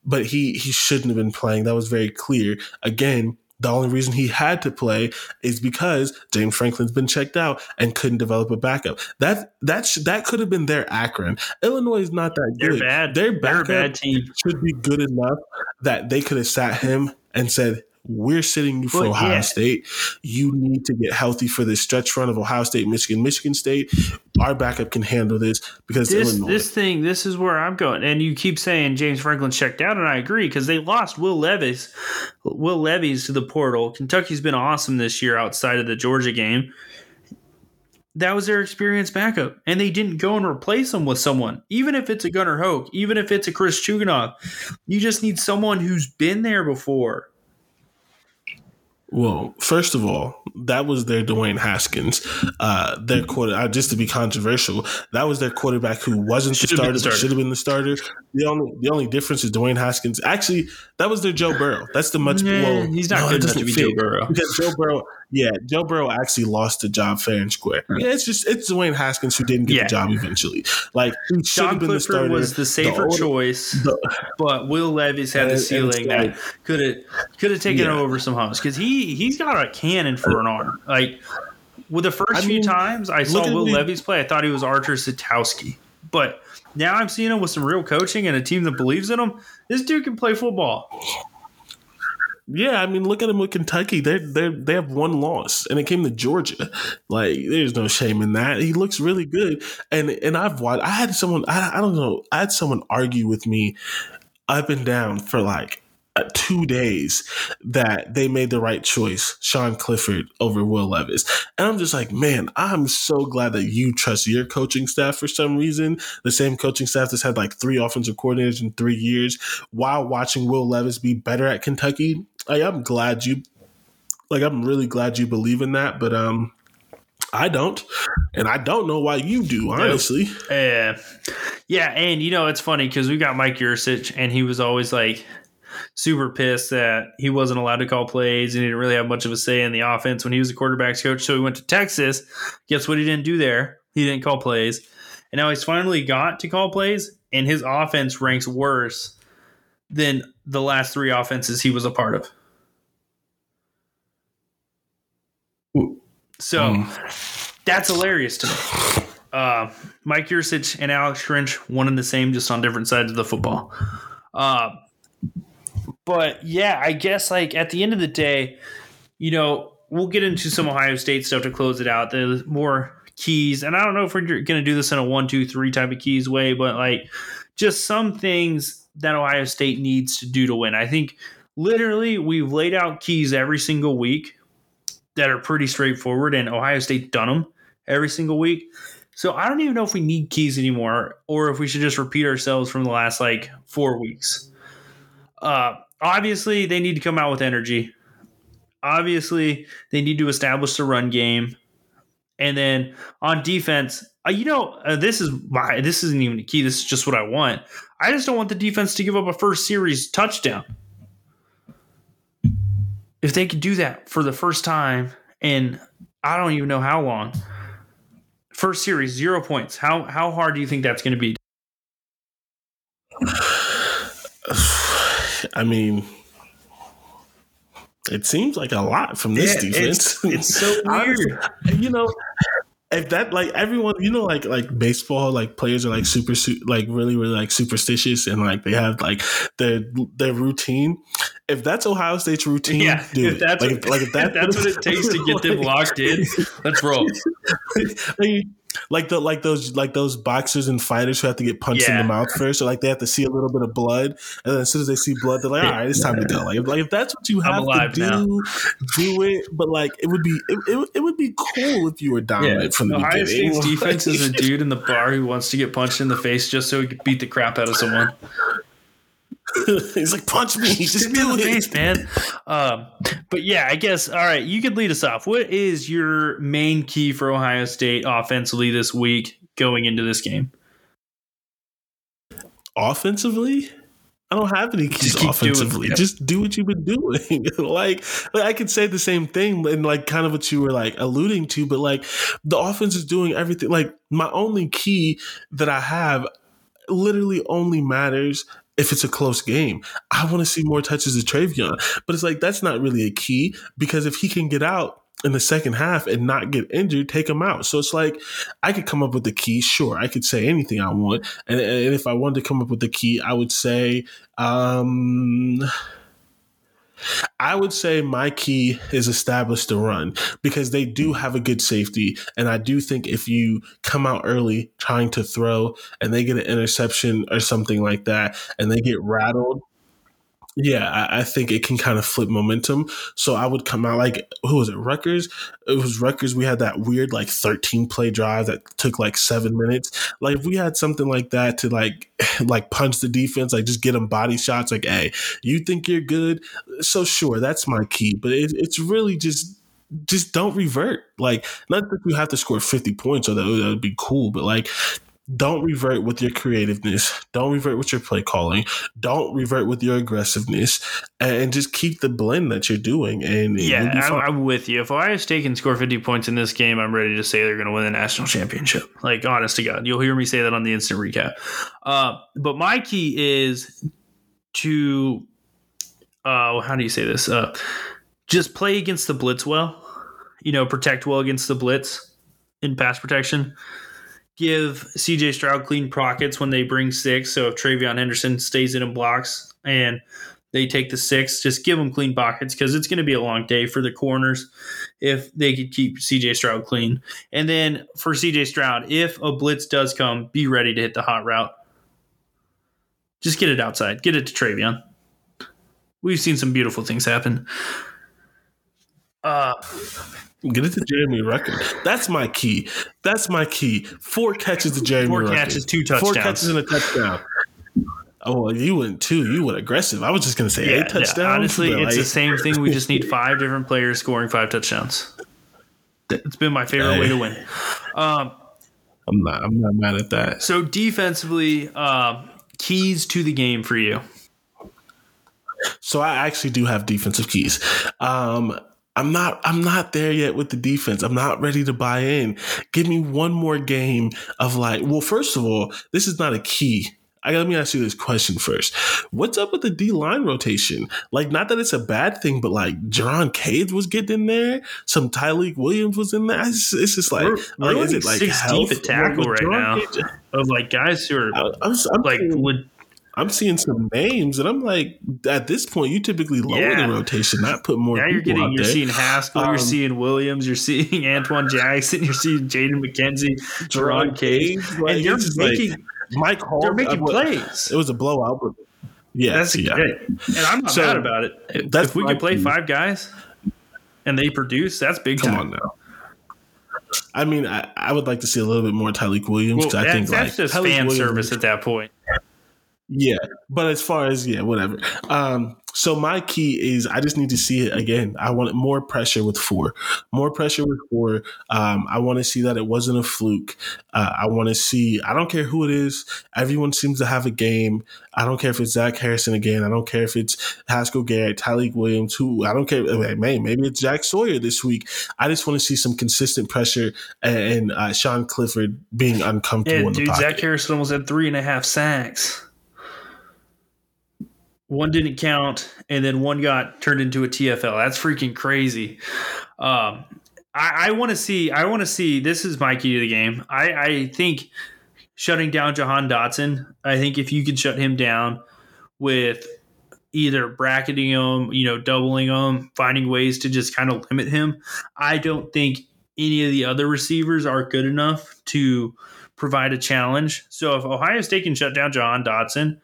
but he he shouldn't have been playing. That was very clear. Again, the only reason he had to play is because James Franklin's been checked out and couldn't develop a backup. That that sh- that could have been their Akron. Illinois is not that good. they're good. bad. Their They're a bad team. should be good enough that they could have sat him and said, "We're sitting you for Well, Ohio yeah. State. You need to get healthy for this stretch run of Ohio State, Michigan, Michigan State. Our backup can handle this because This Illinois." this thing, this is where I'm going. And you keep saying James Franklin checked out, and I agree because they lost Will Levis, Will Levis to the portal. Kentucky's been awesome this year outside of the Georgia game. That was their experienced backup, and they didn't go and replace him with someone. Even if it's a Gunnar Hoke, even if it's a Chris Chuganov, you just need someone who's been there before. Well, first of all, that was their Dwayne Haskins. Uh, their quarter, uh, just to be controversial, that was their quarterback who wasn't Should've the starter, starter. should have been the starter. The only the only difference is Dwayne Haskins. Actually, that was their Joe Burrow. That's the much. Nah, well, he's not no, good enough to be. Joe Burrow. because Joe Burrow. Yeah, Joe Burrow actually lost the job fair and square. Yeah, it's just it's Dwayne Haskins who didn't get Yeah. the job eventually. Like he should John have been the Clifford starter. was the safer older- choice. the- but Will Levis had the ceiling that could have could have taken Yeah. over some humps because he he's got a cannon for an arm. Like with the first I few mean, times I saw Will the- Levis play, I thought he was Archer Satowski. But now I'm seeing him with some real coaching and a team that believes in him. This dude can play football. Yeah, I mean, look at them with Kentucky. They they they have one loss, and it came to Georgia. Like, there's no shame in that. He looks really good, and and I've watched. I had someone. I, I don't know. I had someone argue with me up and down for like two days that they made the right choice, Sean Clifford over Will Levis, and I'm just like, man, I'm so glad that you trust your coaching staff for some reason. The same coaching staff that's had like three offensive coordinators in three years, while watching Will Levis be better at Kentucky. Like, I'm glad you, like, I'm really glad you believe in that, but um. I don't, and I don't know why you do. Honestly, Yeah, yeah, and you know it's funny because we got Mike Yurcich, and he was always like super pissed that he wasn't allowed to call plays and he didn't really have much of a say in the offense when he was a quarterbacks coach. So he went to Texas. Guess what he didn't do there? He didn't call plays, and now he's finally got to call plays, and his offense ranks worse than the last three offenses he was a part of. So that's hilarious to me. Uh, Mike Yurcich and Alex Grinch, one and the same, just on different sides of the football. Uh, but yeah, I guess like at the end of the day, you know, we'll get into some Ohio State stuff to close it out. The more keys, and I don't know if we're going to do this in a one, two, three type of keys way, but like just some things that Ohio State needs to do to win. I think literally we've laid out keys every single week that are pretty straightforward, and Ohio State done them every single week. So I don't even know if we need keys anymore, or if we should just repeat ourselves from the last like four weeks. Uh, obviously, they need to come out with energy. Obviously, they need to establish the run game, and then on defense, uh, you know, uh, this is my this isn't even a key. This is just what I want. I just don't want the defense to give up a first series touchdown. If they could do that for the first time, and I don't even know how long. First series, zero points. How how hard do you think that's going to be? I mean, it seems like a lot from this Yeah, defense. it's- it's so weird. you know, if that like everyone, you know, like like baseball, like players are like super, su- like really, really like superstitious, and like they have like their their routine. If that's Ohio State's routine, Yeah, do if that's like, what, if, like if if that, that's what it takes to get them locked in, let's roll. like, like the like those like those boxers and fighters who have to get punched yeah. in the mouth first, or like they have to see a little bit of blood, and then as soon as they see blood, they're like, all right, it's time to go. Like, like if that's what you have to do, now. do it. But like it would be it, it, it would be cool if you were dominant yeah. from the Ohio beginning. State's defense is a dude in the bar who wants to get punched in the face just so he can beat the crap out of someone. He's like, punch me. Just me in the face, man. Um, but yeah, I guess, all right, you could lead us off. What is your main key for Ohio State offensively this week going into this game? Offensively? I don't have any keys just offensively. Just do what you've been doing. like, like I could say the same thing and like kind of what you were like alluding to, but like the offense is doing everything. Like my only key that I have literally only matters if it's a close game. I want to see more touches of TreVeyon. But it's like that's not really a key because if he can get out in the second half and not get injured, take him out. So it's like I could come up with the key. Sure, I could say anything I want, and, and if I wanted to come up with the key, I would say. Um, I would say my key is establish the run because they do have a good safety. And I do think if you come out early trying to throw and they get an interception or something like that and they get rattled, yeah, I, I, think it can kind of flip momentum. So I would come out like who was it? Rutgers. It was Rutgers. We had that weird like thirteen play drive that took like seven minutes. Like if we had something like that to like like punch the defense, like just get them body shots. Like, hey, you think you're good? So sure, that's my key. But it, it's really just just don't revert. Like, not that you have to score 50 points or that oh, would be cool, but like don't revert with your creativeness. Don't revert with your play calling. Don't revert with your aggressiveness, and just keep the blend that you're doing. And yeah, I'm, I'm, with you. If Ohio State can score 50 points in this game, I'm ready to say they're going to win the national championship. Like, honest to God, you'll hear me say that on the instant recap. Uh, but my key is to, uh, how do you say this? Uh, just play against the blitz well. You know, protect well against the blitz in pass protection give CJ Stroud clean pockets when they bring six. So if TreVeyon Henderson stays in and blocks and they take the six, just give them clean pockets because it's going to be a long day for the corners if they could keep CJ Stroud clean. And then for CJ Stroud, if a blitz does come, be ready to hit the hot route. Just get it outside, get it to TreVeyon. We've seen some beautiful things happen. Uh, Get it to Jeremy Ruckert. That's my key. That's my key. Four catches to Jeremy Four Ruckert. catches, two touchdowns. Four catches and a touchdown. Oh, you went two. You went aggressive. I was just going to say yeah, eight touchdowns. Yeah. Honestly, it's like, the same thing. We just need five different players scoring five touchdowns. It's been my favorite hey. way to win. Um, I'm not. I'm not mad at that. So defensively, uh, keys to the game for you. So I actually do have defensive keys. Um, I'm not I'm not there yet with the defense. I'm not ready to buy in. Give me one more game of like, well, first of all, this is not a key. I let me ask you this question first. What's up with the D line rotation? Like, not that it's a bad thing, but like Jerron Cage was getting in there. Some Tyleik Williams was in there. It's, it's just like, we're, we're like is it like six health? deep at tackle right now Cage? of like guys who are I, I'm, I'm like would I'm seeing some names, and I'm like, at this point, you typically lower yeah. the rotation, not put more. Yeah, you're getting, you're there. seeing Haskell, um, you're seeing Williams, you're seeing Antwuan Jackson, you're seeing Jaden McKenzie, Jerron Cage, like, and you're making like Mike Hall. They're making uh, plays. It was a blowout, but yeah, that's yeah. great, and I'm not so, mad about it. If we could play five guys and they produce, that's big. Come time. on now. I mean, I, I would like to see a little bit more Tyreek Williams. Well, I think that's like, just Tyleik fan Williams, service at that point. Yeah, but as far as yeah, whatever. Um, so my key is I just need to see it again. I want more pressure with four, more pressure with four. Um, I want to see that it wasn't a fluke. Uh, I want to see. I don't care who it is. Everyone seems to have a game. I don't care if it's Zach Harrison again. I don't care if it's Haskell Garrett, Tyleik Williams. Who I don't care. Man, maybe it's Jack Sawyer this week. I just want to see some consistent pressure and, uh, Sean Clifford being uncomfortable. Yeah, dude, Zach Harrison almost had three and a half sacks one didn't count, and then one got turned into a TFL. That's freaking crazy. Um, I, I want to see. I want to see. This is my key to the game. I, I think shutting down Jahan Dotson. I think if you can shut him down with either bracketing him, you know, doubling him, finding ways to just kind of limit him. I don't think any of the other receivers are good enough to provide a challenge. So if Ohio State can shut down Jahan Dotson,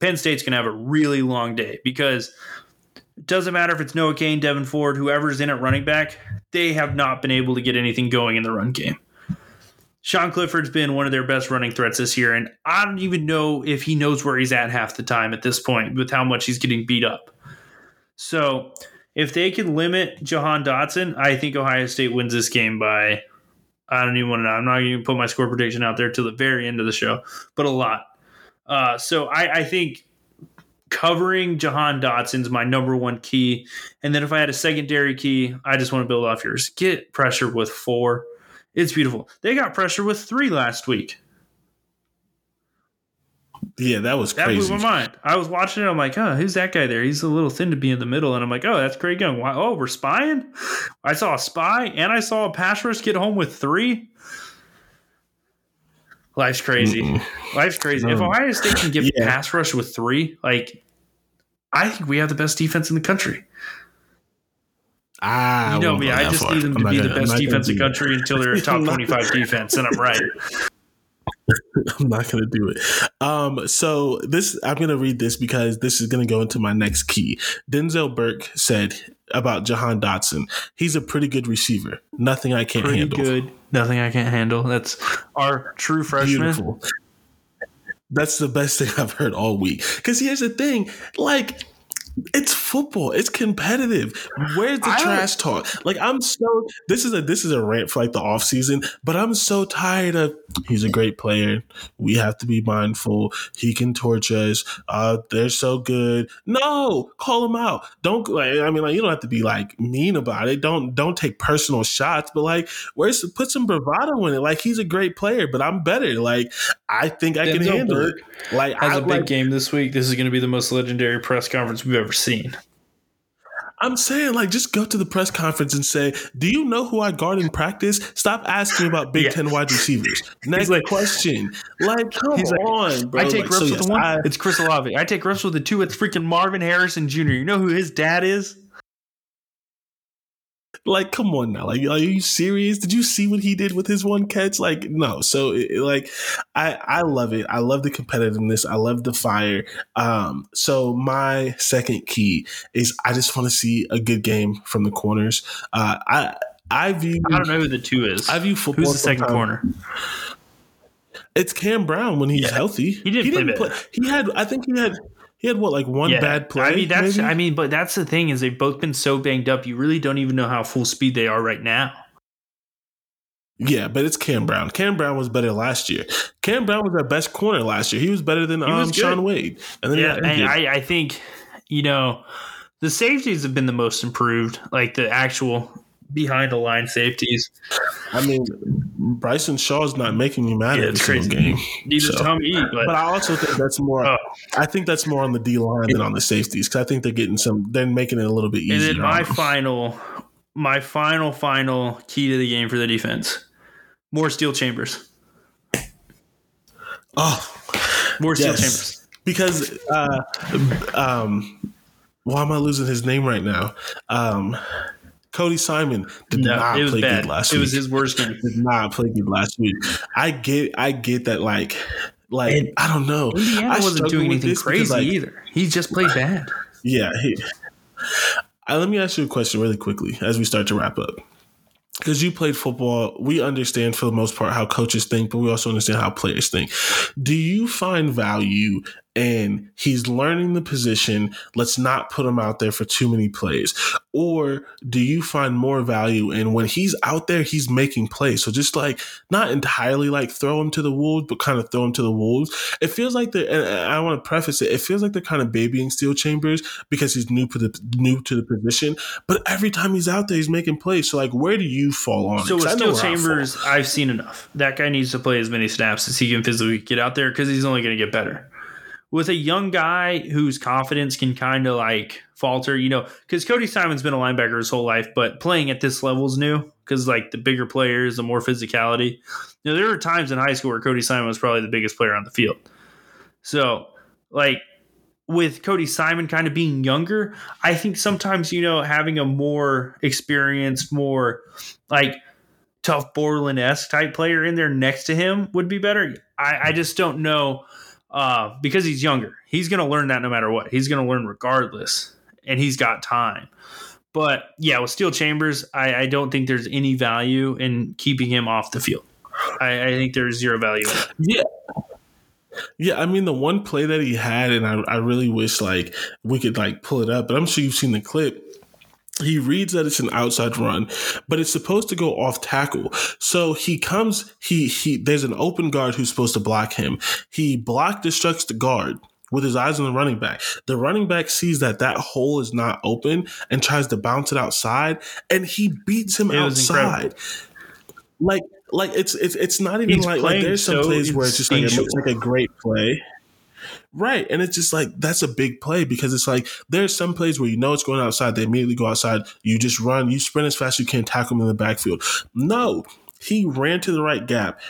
Penn State's going to have a really long day because it doesn't matter if it's Noah Cain, Devyn Ford, whoever's in at running back, they have not been able to get anything going in the run game. Sean Clifford's been one of their best running threats this year, and I don't even know if he knows where he's at half the time at this point with how much he's getting beat up. So if they can limit Jahan Dotson, I think Ohio State wins this game by I don't even want to know. I'm not going to put my score prediction out there till the very end of the show, but a lot. Uh, so I, I think covering Jahan Dotson's my number one key. And then if I had a secondary key, I just want to build off yours. Get pressure with four. It's beautiful. They got pressure with three last week. Yeah, that was That crazy. blew my mind. I was watching it. I'm like, oh, who's that guy there? He's a little thin to be in the middle. And I'm like, oh, that's Craig Young. Why? Oh, we're spying? I saw a spy and I saw a pass rush get home with three. Life's crazy. Life's crazy. If Ohio State can give Yeah. pass rush with three, like, I think we have the best defense in the country. Ah, You know me. I just far. need them I'm to not be gonna- the best defense in the country until they're a top 25 defense, and I'm right. I'm not gonna do it. Um, so this I'm gonna read this because this is gonna go into my next key. Denzel Burke said about Jahan Dotson, he's a pretty good receiver. Nothing I can't Pretty handle. good. Nothing I can't handle. That's our true freshman. Beautiful. That's the best thing I've heard all week. Because here's the thing, like. It's football. It's competitive. Where's the I trash talk? Like I'm so this is a this is a rant for like the off season, but I'm so tired of he's a great player. We have to be mindful. He can torch us. Uh they're so good. No, call him out. Don't like I mean like you don't have to be like mean about it. Don't don't take personal shots, but like where's put some bravado in it. Like he's a great player, but I'm better. Like I think I can handle Burke it. Like has I a big like, game this week. This is going to be the most legendary press conference we've ever seen. I'm saying, like, just go to the press conference and say, "Do you know who I guard in practice?" Stop asking about Big. Ten wide receivers. Next like- question. Like, come like, on, bro. I take Like, reps so with yes, the one. I- it's Chris Olave. I take reps with the two. It's freaking Marvin Harrison Jr. You know who his dad is? Like, come on now. Like, are you serious? Did you see what he did with his one catch? Like, no. So, it, like, I I love it. I love the competitiveness. I love the fire. Um, so my second key is I just want to see a good game from the corners. Uh, I I view I don't know who the two is. I view football. Who's the second sometimes- corner? It's Cam Brown when he's Yeah. healthy. He didn't play bad. He had, I think he had, he had what like one Yeah. bad play. I mean, that's. maybe? I mean, but that's the thing is they've both been so banged up. You really don't even know how full speed they are right now. yeah, but it's Cam Brown. Cam Brown was better last year. Cam Brown was our best corner last year. He was better than was um. Shaun Wade. And then Yeah, and. I, I think you know the safeties have been the most improved, like the actual behind the line safeties. I mean, Bryson Shaw's not making me mad Yeah, it's crazy. game. Neither So- Tommy E, but, But I also think that's more. Oh. I think that's more on the D line than on the safeties because I think they're getting some. They're making it a little bit easier. and then my final, my final, final key to the game for the defense: more Steele Chambers, oh, more Steele Yes. chambers. because uh, um, why am I losing his name right now? Um, Cody Simon did No, not play bad. good last it week. It was his worst game. did not play good last week. I get, I get that. Like, like And I don't know. Indiana I wasn't doing anything crazy because, like, either. He just played bad. Yeah. He, uh, let me ask you a question really quickly as we start to wrap up. Because you played football, we understand for the most part how coaches think, but we also understand how players think. Do you find value in he's learning the position? Let's not put him out there for too many plays. Or do you find more value in when he's out there, he's making plays? So just like not entirely like throw him to the wolves, but kind of throw him to the wolves. It feels like the and I want to preface it. It feels like they're kind of babying Steele Chambers because he's new to the new to the position. But every time he's out there, he's making plays. So like, where do you fall on? So with Steele where I fall. Chambers, I've seen enough. That guy needs to play as many snaps as he can physically get out there because he's only going to get better. With a young guy whose confidence can kind of like falter, you know, because Cody Simon's been a linebacker his whole life, but playing at this level is new because like the bigger players, the more physicality. You know, there were times in high school where Cody Simon was probably the biggest player on the field. So, like, with Cody Simon kind of being younger, I think sometimes, you know, having a more experienced, more like tough Borland esque type player in there next to him would be better. I, I just don't know uh, because he's younger. He's going to learn that no matter what. He's going to learn regardless, and he's got time. But yeah, with Steele Chambers, I, I don't think there's any value in keeping him off the field. I, I think there's zero value. Yeah. Yeah, I mean the one play that he had, and I, I really wish like we could like pull it up, but I'm sure you've seen the clip. He reads that it's an outside run, but it's supposed to go off tackle. So he comes, he he there's an open guard who's supposed to block him. He block destructs the guard with his eyes on the running back. The running back sees that that hole is not open and tries to bounce it outside, and he beats him outside. Like like it's it's it's not even He's like like there's some so plays where it's just like it looks like a great play. Right. And it's just like that's a big play because it's like there's some plays where you know it's going outside, they immediately go outside, you just run, you sprint as fast as you can, tackle them in the backfield. No, he ran to the right gap.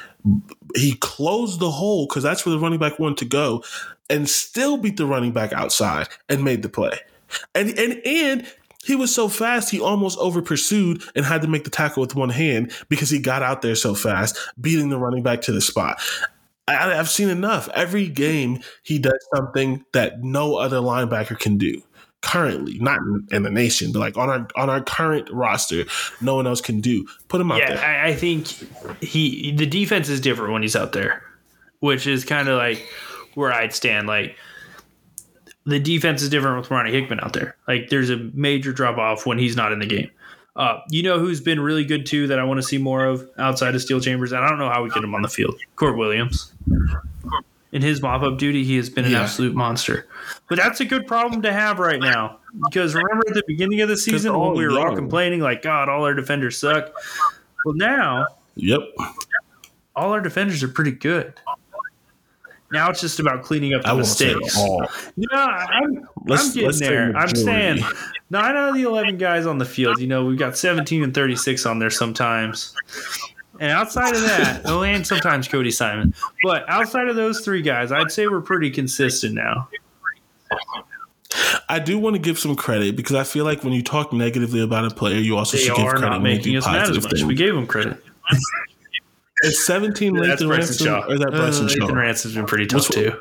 He closed the hole because that's where the running back wanted to go, and still beat the running back outside and made the play. And and and he was so fast, he almost over pursued and had to make the tackle with one hand because he got out there so fast, beating the running back to the spot. I, have seen enough. Every game, he does something that no other linebacker can do currently, not in, the nation, but like on our on our current roster, no one else can do. Put him out yeah, there. I, I think he the defense is different when he's out there, which is kind of like where I'd stand. Like the defense is different with Ronnie Hickman out there. Like there's a major drop off when he's not in the game. Uh, you know who's been really good too that I want to see more of outside of Steele Chambers, and I don't know how we get him on the field. Kourt Williams. In his mop up duty, he has been an yeah. absolute monster. But that's a good problem to have right now. Because remember at the beginning of the season when we were young. all complaining, like, God, all our defenders suck. Well, now, yep, all our defenders are pretty good. Now it's just about cleaning up the mistakes. Yeah, I'm, I'm getting there. I'm saying nine out of the 11 guys on the field, you know, we've got 17 and 36 on there sometimes. And outside of that, oh, and sometimes Cody Simon. But outside of those three guys, I'd say we're pretty consistent now. I do want to give some credit because I feel like when you talk negatively about a player, you also they should give credit. Not making us mad as much. We gave him credit. It's 17 yeah, Lathan Ransom Shaw. or is that Bryson uh, Shaw? Ransom's been pretty tough too.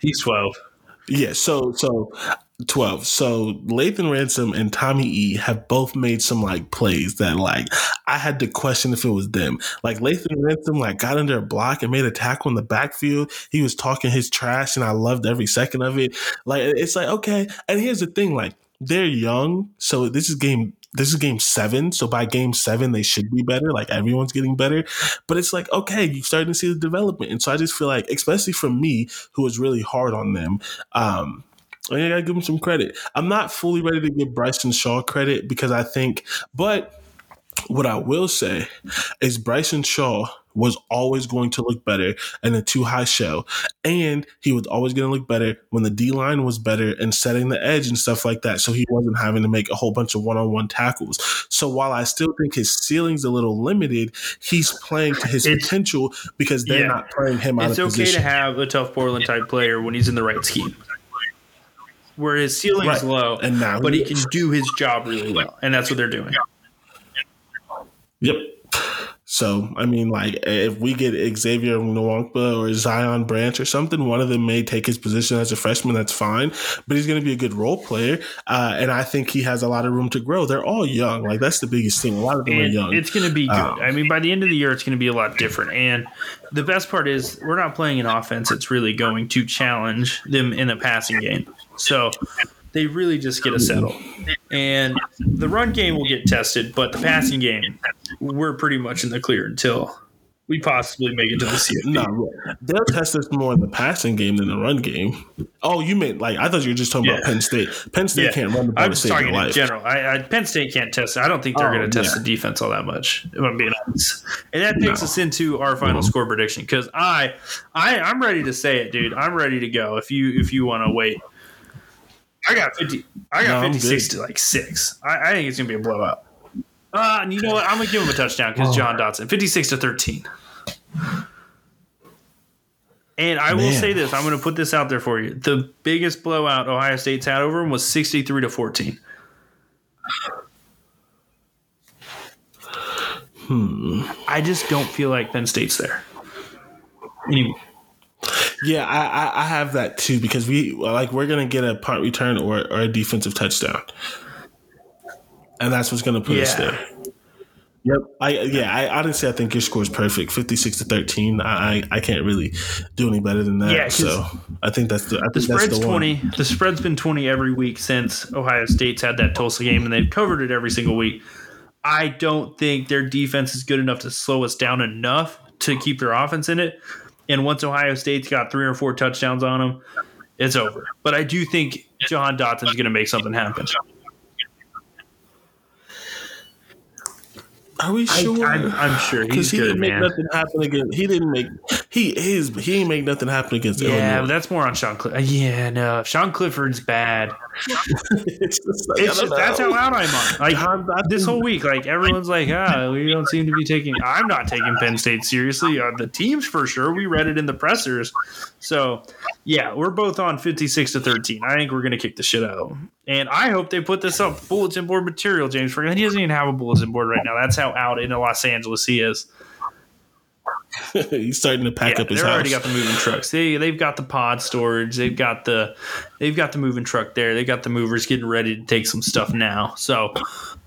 He's 12. Yeah, so so 12. So Lathan Ransom and Tommy E have both made some like plays that like I had to question if it was them. Like Lathan Ransom like got under a block and made a tackle in the backfield. He was talking his trash and I loved every second of it. Like it's like okay. And here's the thing like they're young, so this is game this is game seven. So by game seven, they should be better. Like everyone's getting better. But it's like, okay, you're starting to see the development. And so I just feel like, especially from me, who was really hard on them, um, I gotta give him some credit. I'm not fully ready to give Bryson Shaw credit because I think, but what I will say is Bryson Shaw was always going to look better in a two high show. And he was always going to look better when the D line was better and setting the edge and stuff like that. So he wasn't having to make a whole bunch of one on one tackles. So while I still think his ceiling's a little limited, he's playing to his it's, potential because they're yeah. not playing him out of okay position. It's okay to have a tough Portland type player when he's in the right scheme. Where his ceiling's right. low, and now but he, he can do his job really well, and that's what they're doing. Yep. So, I mean, like, if we get Xavier Nwankpa or Zion Branch or something, one of them may take his position as a freshman. That's fine, but he's going to be a good role player, uh, and I think he has a lot of room to grow. They're all young. Like that's the biggest thing. A lot of them and are young. It's going to be good. Um, I mean, by the end of the year, it's going to be a lot different. And the best part is we're not playing an offense that's really going to challenge them in a passing game. So they really just get a settle. And the run game will get tested, but the passing game, we're pretty much in the clear until we possibly make it to the CFP. No, they'll test us more in the passing game than the run game. Oh, you meant like I thought you were just talking yeah. about Penn State. Penn State yeah. can't run the ball. I'm just talking in life. general. I, I, Penn State can't test. I don't think they're oh, going to test yeah. the defense all that much. If I'm being honest, and that takes no. us into our final mm-hmm. score prediction because I, I, I'm ready to say it, dude. I'm ready to go. If you if you want to wait I got fifty. I got no, fifty six to like six. I, I, think it's gonna be a blowout. Uh, and you know what? I'm gonna give him a touchdown because oh. Jahan Dotson, fifty six to thirteen. And I will say this: I'm going to put this out there for you. The biggest blowout Ohio State's had over them was 63 to 14. Hmm. I just don't feel like Penn State's there. Anyway. Yeah, I, I, I have that too because we like we're gonna get a punt return or, or a defensive touchdown, and that's what's gonna put yeah. us there. Yep. I yeah. I honestly, I think your score is perfect, fifty six to thirteen. I I can't really do any better than that. Yeah, so I think that's the. I the spread's the twenty. The spread's been twenty every week since Ohio State's had that Tulsa game, and they've covered it every single week. I don't think their defense is good enough to slow us down enough to keep their offense in it. And once Ohio State's got three or four touchdowns on them, it's over. But I do think Jahan Dotson's going to make something happen. Are we sure? I, am sure he's he good, didn't make man. nothing happen again. He didn't make. He is. He ain't make nothing happen against. Yeah, Illinois. that's more on Sean. Clifford. Uh, yeah, no, Sean Clifford's bad. it's just like, it's just, that's how out I'm on. Like this whole week, like everyone's like, ah, we don't seem to be taking. I'm not taking Penn State seriously. Uh, the teams for sure. We read it in the pressers. So, yeah, we're both on 56 to 13. I think we're gonna kick the shit out. And I hope they put this up bulletin board material, James. He doesn't even have a bulletin board right now. That's how out in Los Angeles he is. He's starting to pack yeah, up his house. they house. already got the moving trucks. They they've got the pod storage. They've got the they've got the moving truck there. They got the movers getting ready to take some stuff now. So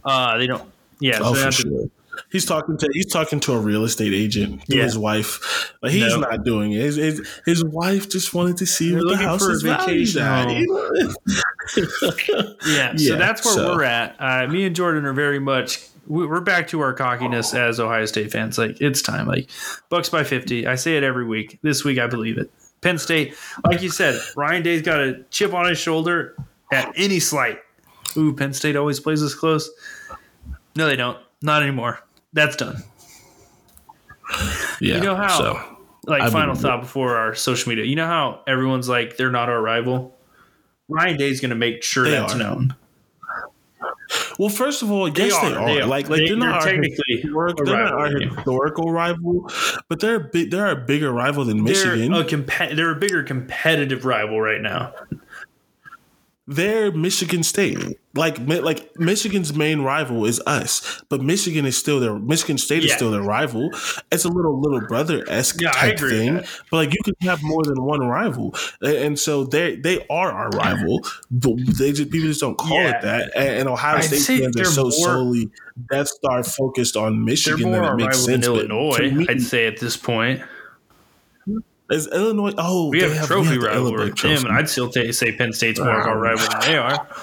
uh, they don't. Yeah, oh, so for sure. He's talking to he's talking to a real estate agent. Yeah. His wife, but he's no. not doing it. His, his, his, wife just wanted to see They're what the house is valued at. yeah, so that's where so. we're at. Uh, me and Jordan are very much we're back to our cockiness oh. as Ohio State fans. Like it's time. Like Bucks by fifty. I say it every week. This week I believe it. Penn State, like you said, Ryan Day's got a chip on his shoulder at any slight. Ooh, Penn State always plays this close. No, they don't. Not anymore. That's done. Yeah. You know how? So, like I final thought before our social media. You know how everyone's like they're not our rival. Ryan Day's going to make sure that's are. known. Well, first of all, yes, they, they are. They are. Like, like they, are not technically historic, they're not our historical rival, but they're a big, they're a bigger rival than Michigan. They're a, comp- they're a bigger competitive rival right now they're Michigan State. Like like Michigan's main rival is us, but Michigan is still their Michigan State yeah. is still their rival. It's a little little brother esque yeah, type thing, but like you can have more than one rival, and so they they are our rival. But they just people just don't call yeah. it that. And, and Ohio I'd State fans are so more, solely Death Star focused on Michigan that it makes sense. Illinois, me, I'd say at this point. Is Illinois? Oh, we have a trophy rivalry with them, and I'd still t- say Penn State's more of our rival than they are.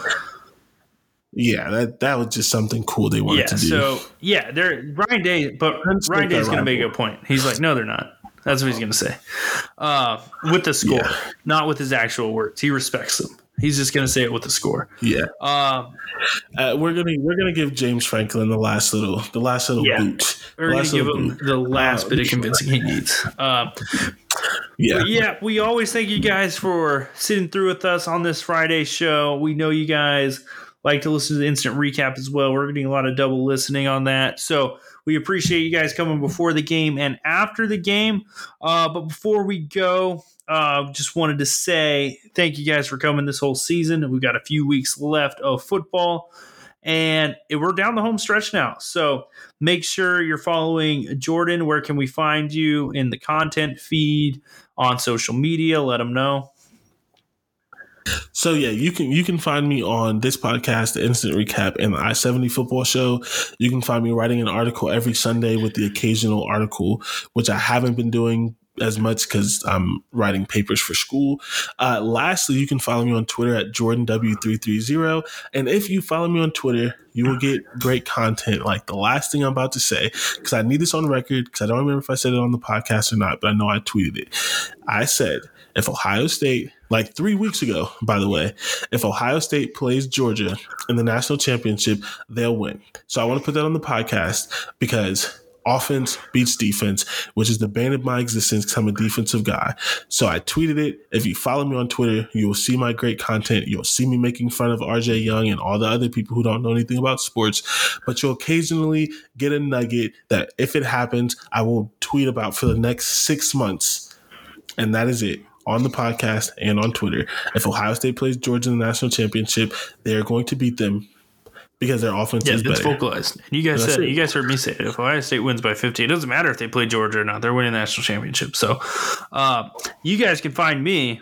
Yeah, that that was just something cool they wanted yeah, to do. So yeah, they're Ryan Day, but Ryan Day is going to make a point. He's like, no, they're not. That's what he's going to say. Uh, with the score, yeah. not with his actual words. He respects them. He's just going to say it with the score. Yeah. Um, uh, we're gonna we're gonna give James Franklin the last little the last little yeah. boot. We're gonna give him boot. the last uh, bit of convincing he needs. Uh, yeah. yeah, we always thank you guys for sitting through with us on this Friday show. We know you guys like to listen to the instant recap as well. We're getting a lot of double listening on that. So we appreciate you guys coming before the game and after the game. Uh, but before we go, uh, just wanted to say thank you guys for coming this whole season. We've got a few weeks left of football and we're down the home stretch now. So make sure you're following Jordan. Where can we find you in the content feed on social media? Let them know. So yeah, you can you can find me on this podcast, the Instant Recap, and the I seventy Football Show. You can find me writing an article every Sunday with the occasional article, which I haven't been doing as much because I'm writing papers for school. Uh, lastly, you can follow me on Twitter at JordanW330. And if you follow me on Twitter, you will get great content like the last thing I'm about to say, because I need this on record, because I don't remember if I said it on the podcast or not, but I know I tweeted it. I said, if Ohio State, like three weeks ago, by the way, if Ohio State plays Georgia in the national championship, they'll win. So I want to put that on the podcast because offense beats defense, which is the bane of my existence because I'm a defensive guy. So I tweeted it. If you follow me on Twitter, you will see my great content. You'll see me making fun of RJ Young and all the other people who don't know anything about sports. But you'll occasionally get a nugget that if it happens, I will tweet about for the next six months And that is it on the podcast and on Twitter. If Ohio State plays Georgia in the national championship, they are going to beat them because their offense Yeah, is it's better. vocalized. And you guys That's said it. you guys heard me say it. If Ohio State wins by 50, it doesn't matter if they play Georgia or not. They're winning the national championship. So uh, you guys can find me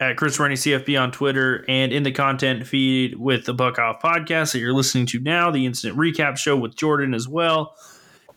at Chris Rennie CFB on Twitter and in the content feed with the Buck Off podcast that you're listening to now, the instant recap show with Jordan as well.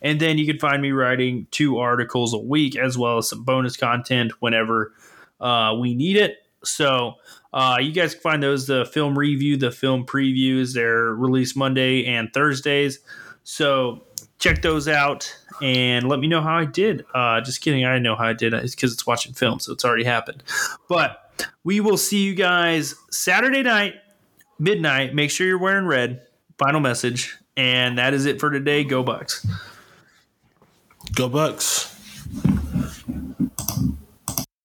And then you can find me writing two articles a week as well as some bonus content whenever uh, we need it. So uh, you guys can find those the film review, the film previews. They're released Monday and Thursdays. So check those out and let me know how I did. Uh, just kidding. I know how I did. It's because it's watching film, so it's already happened. But we will see you guys Saturday night, midnight. Make sure you're wearing red. Final message. And that is it for today. Go Bucks. Go Bucks.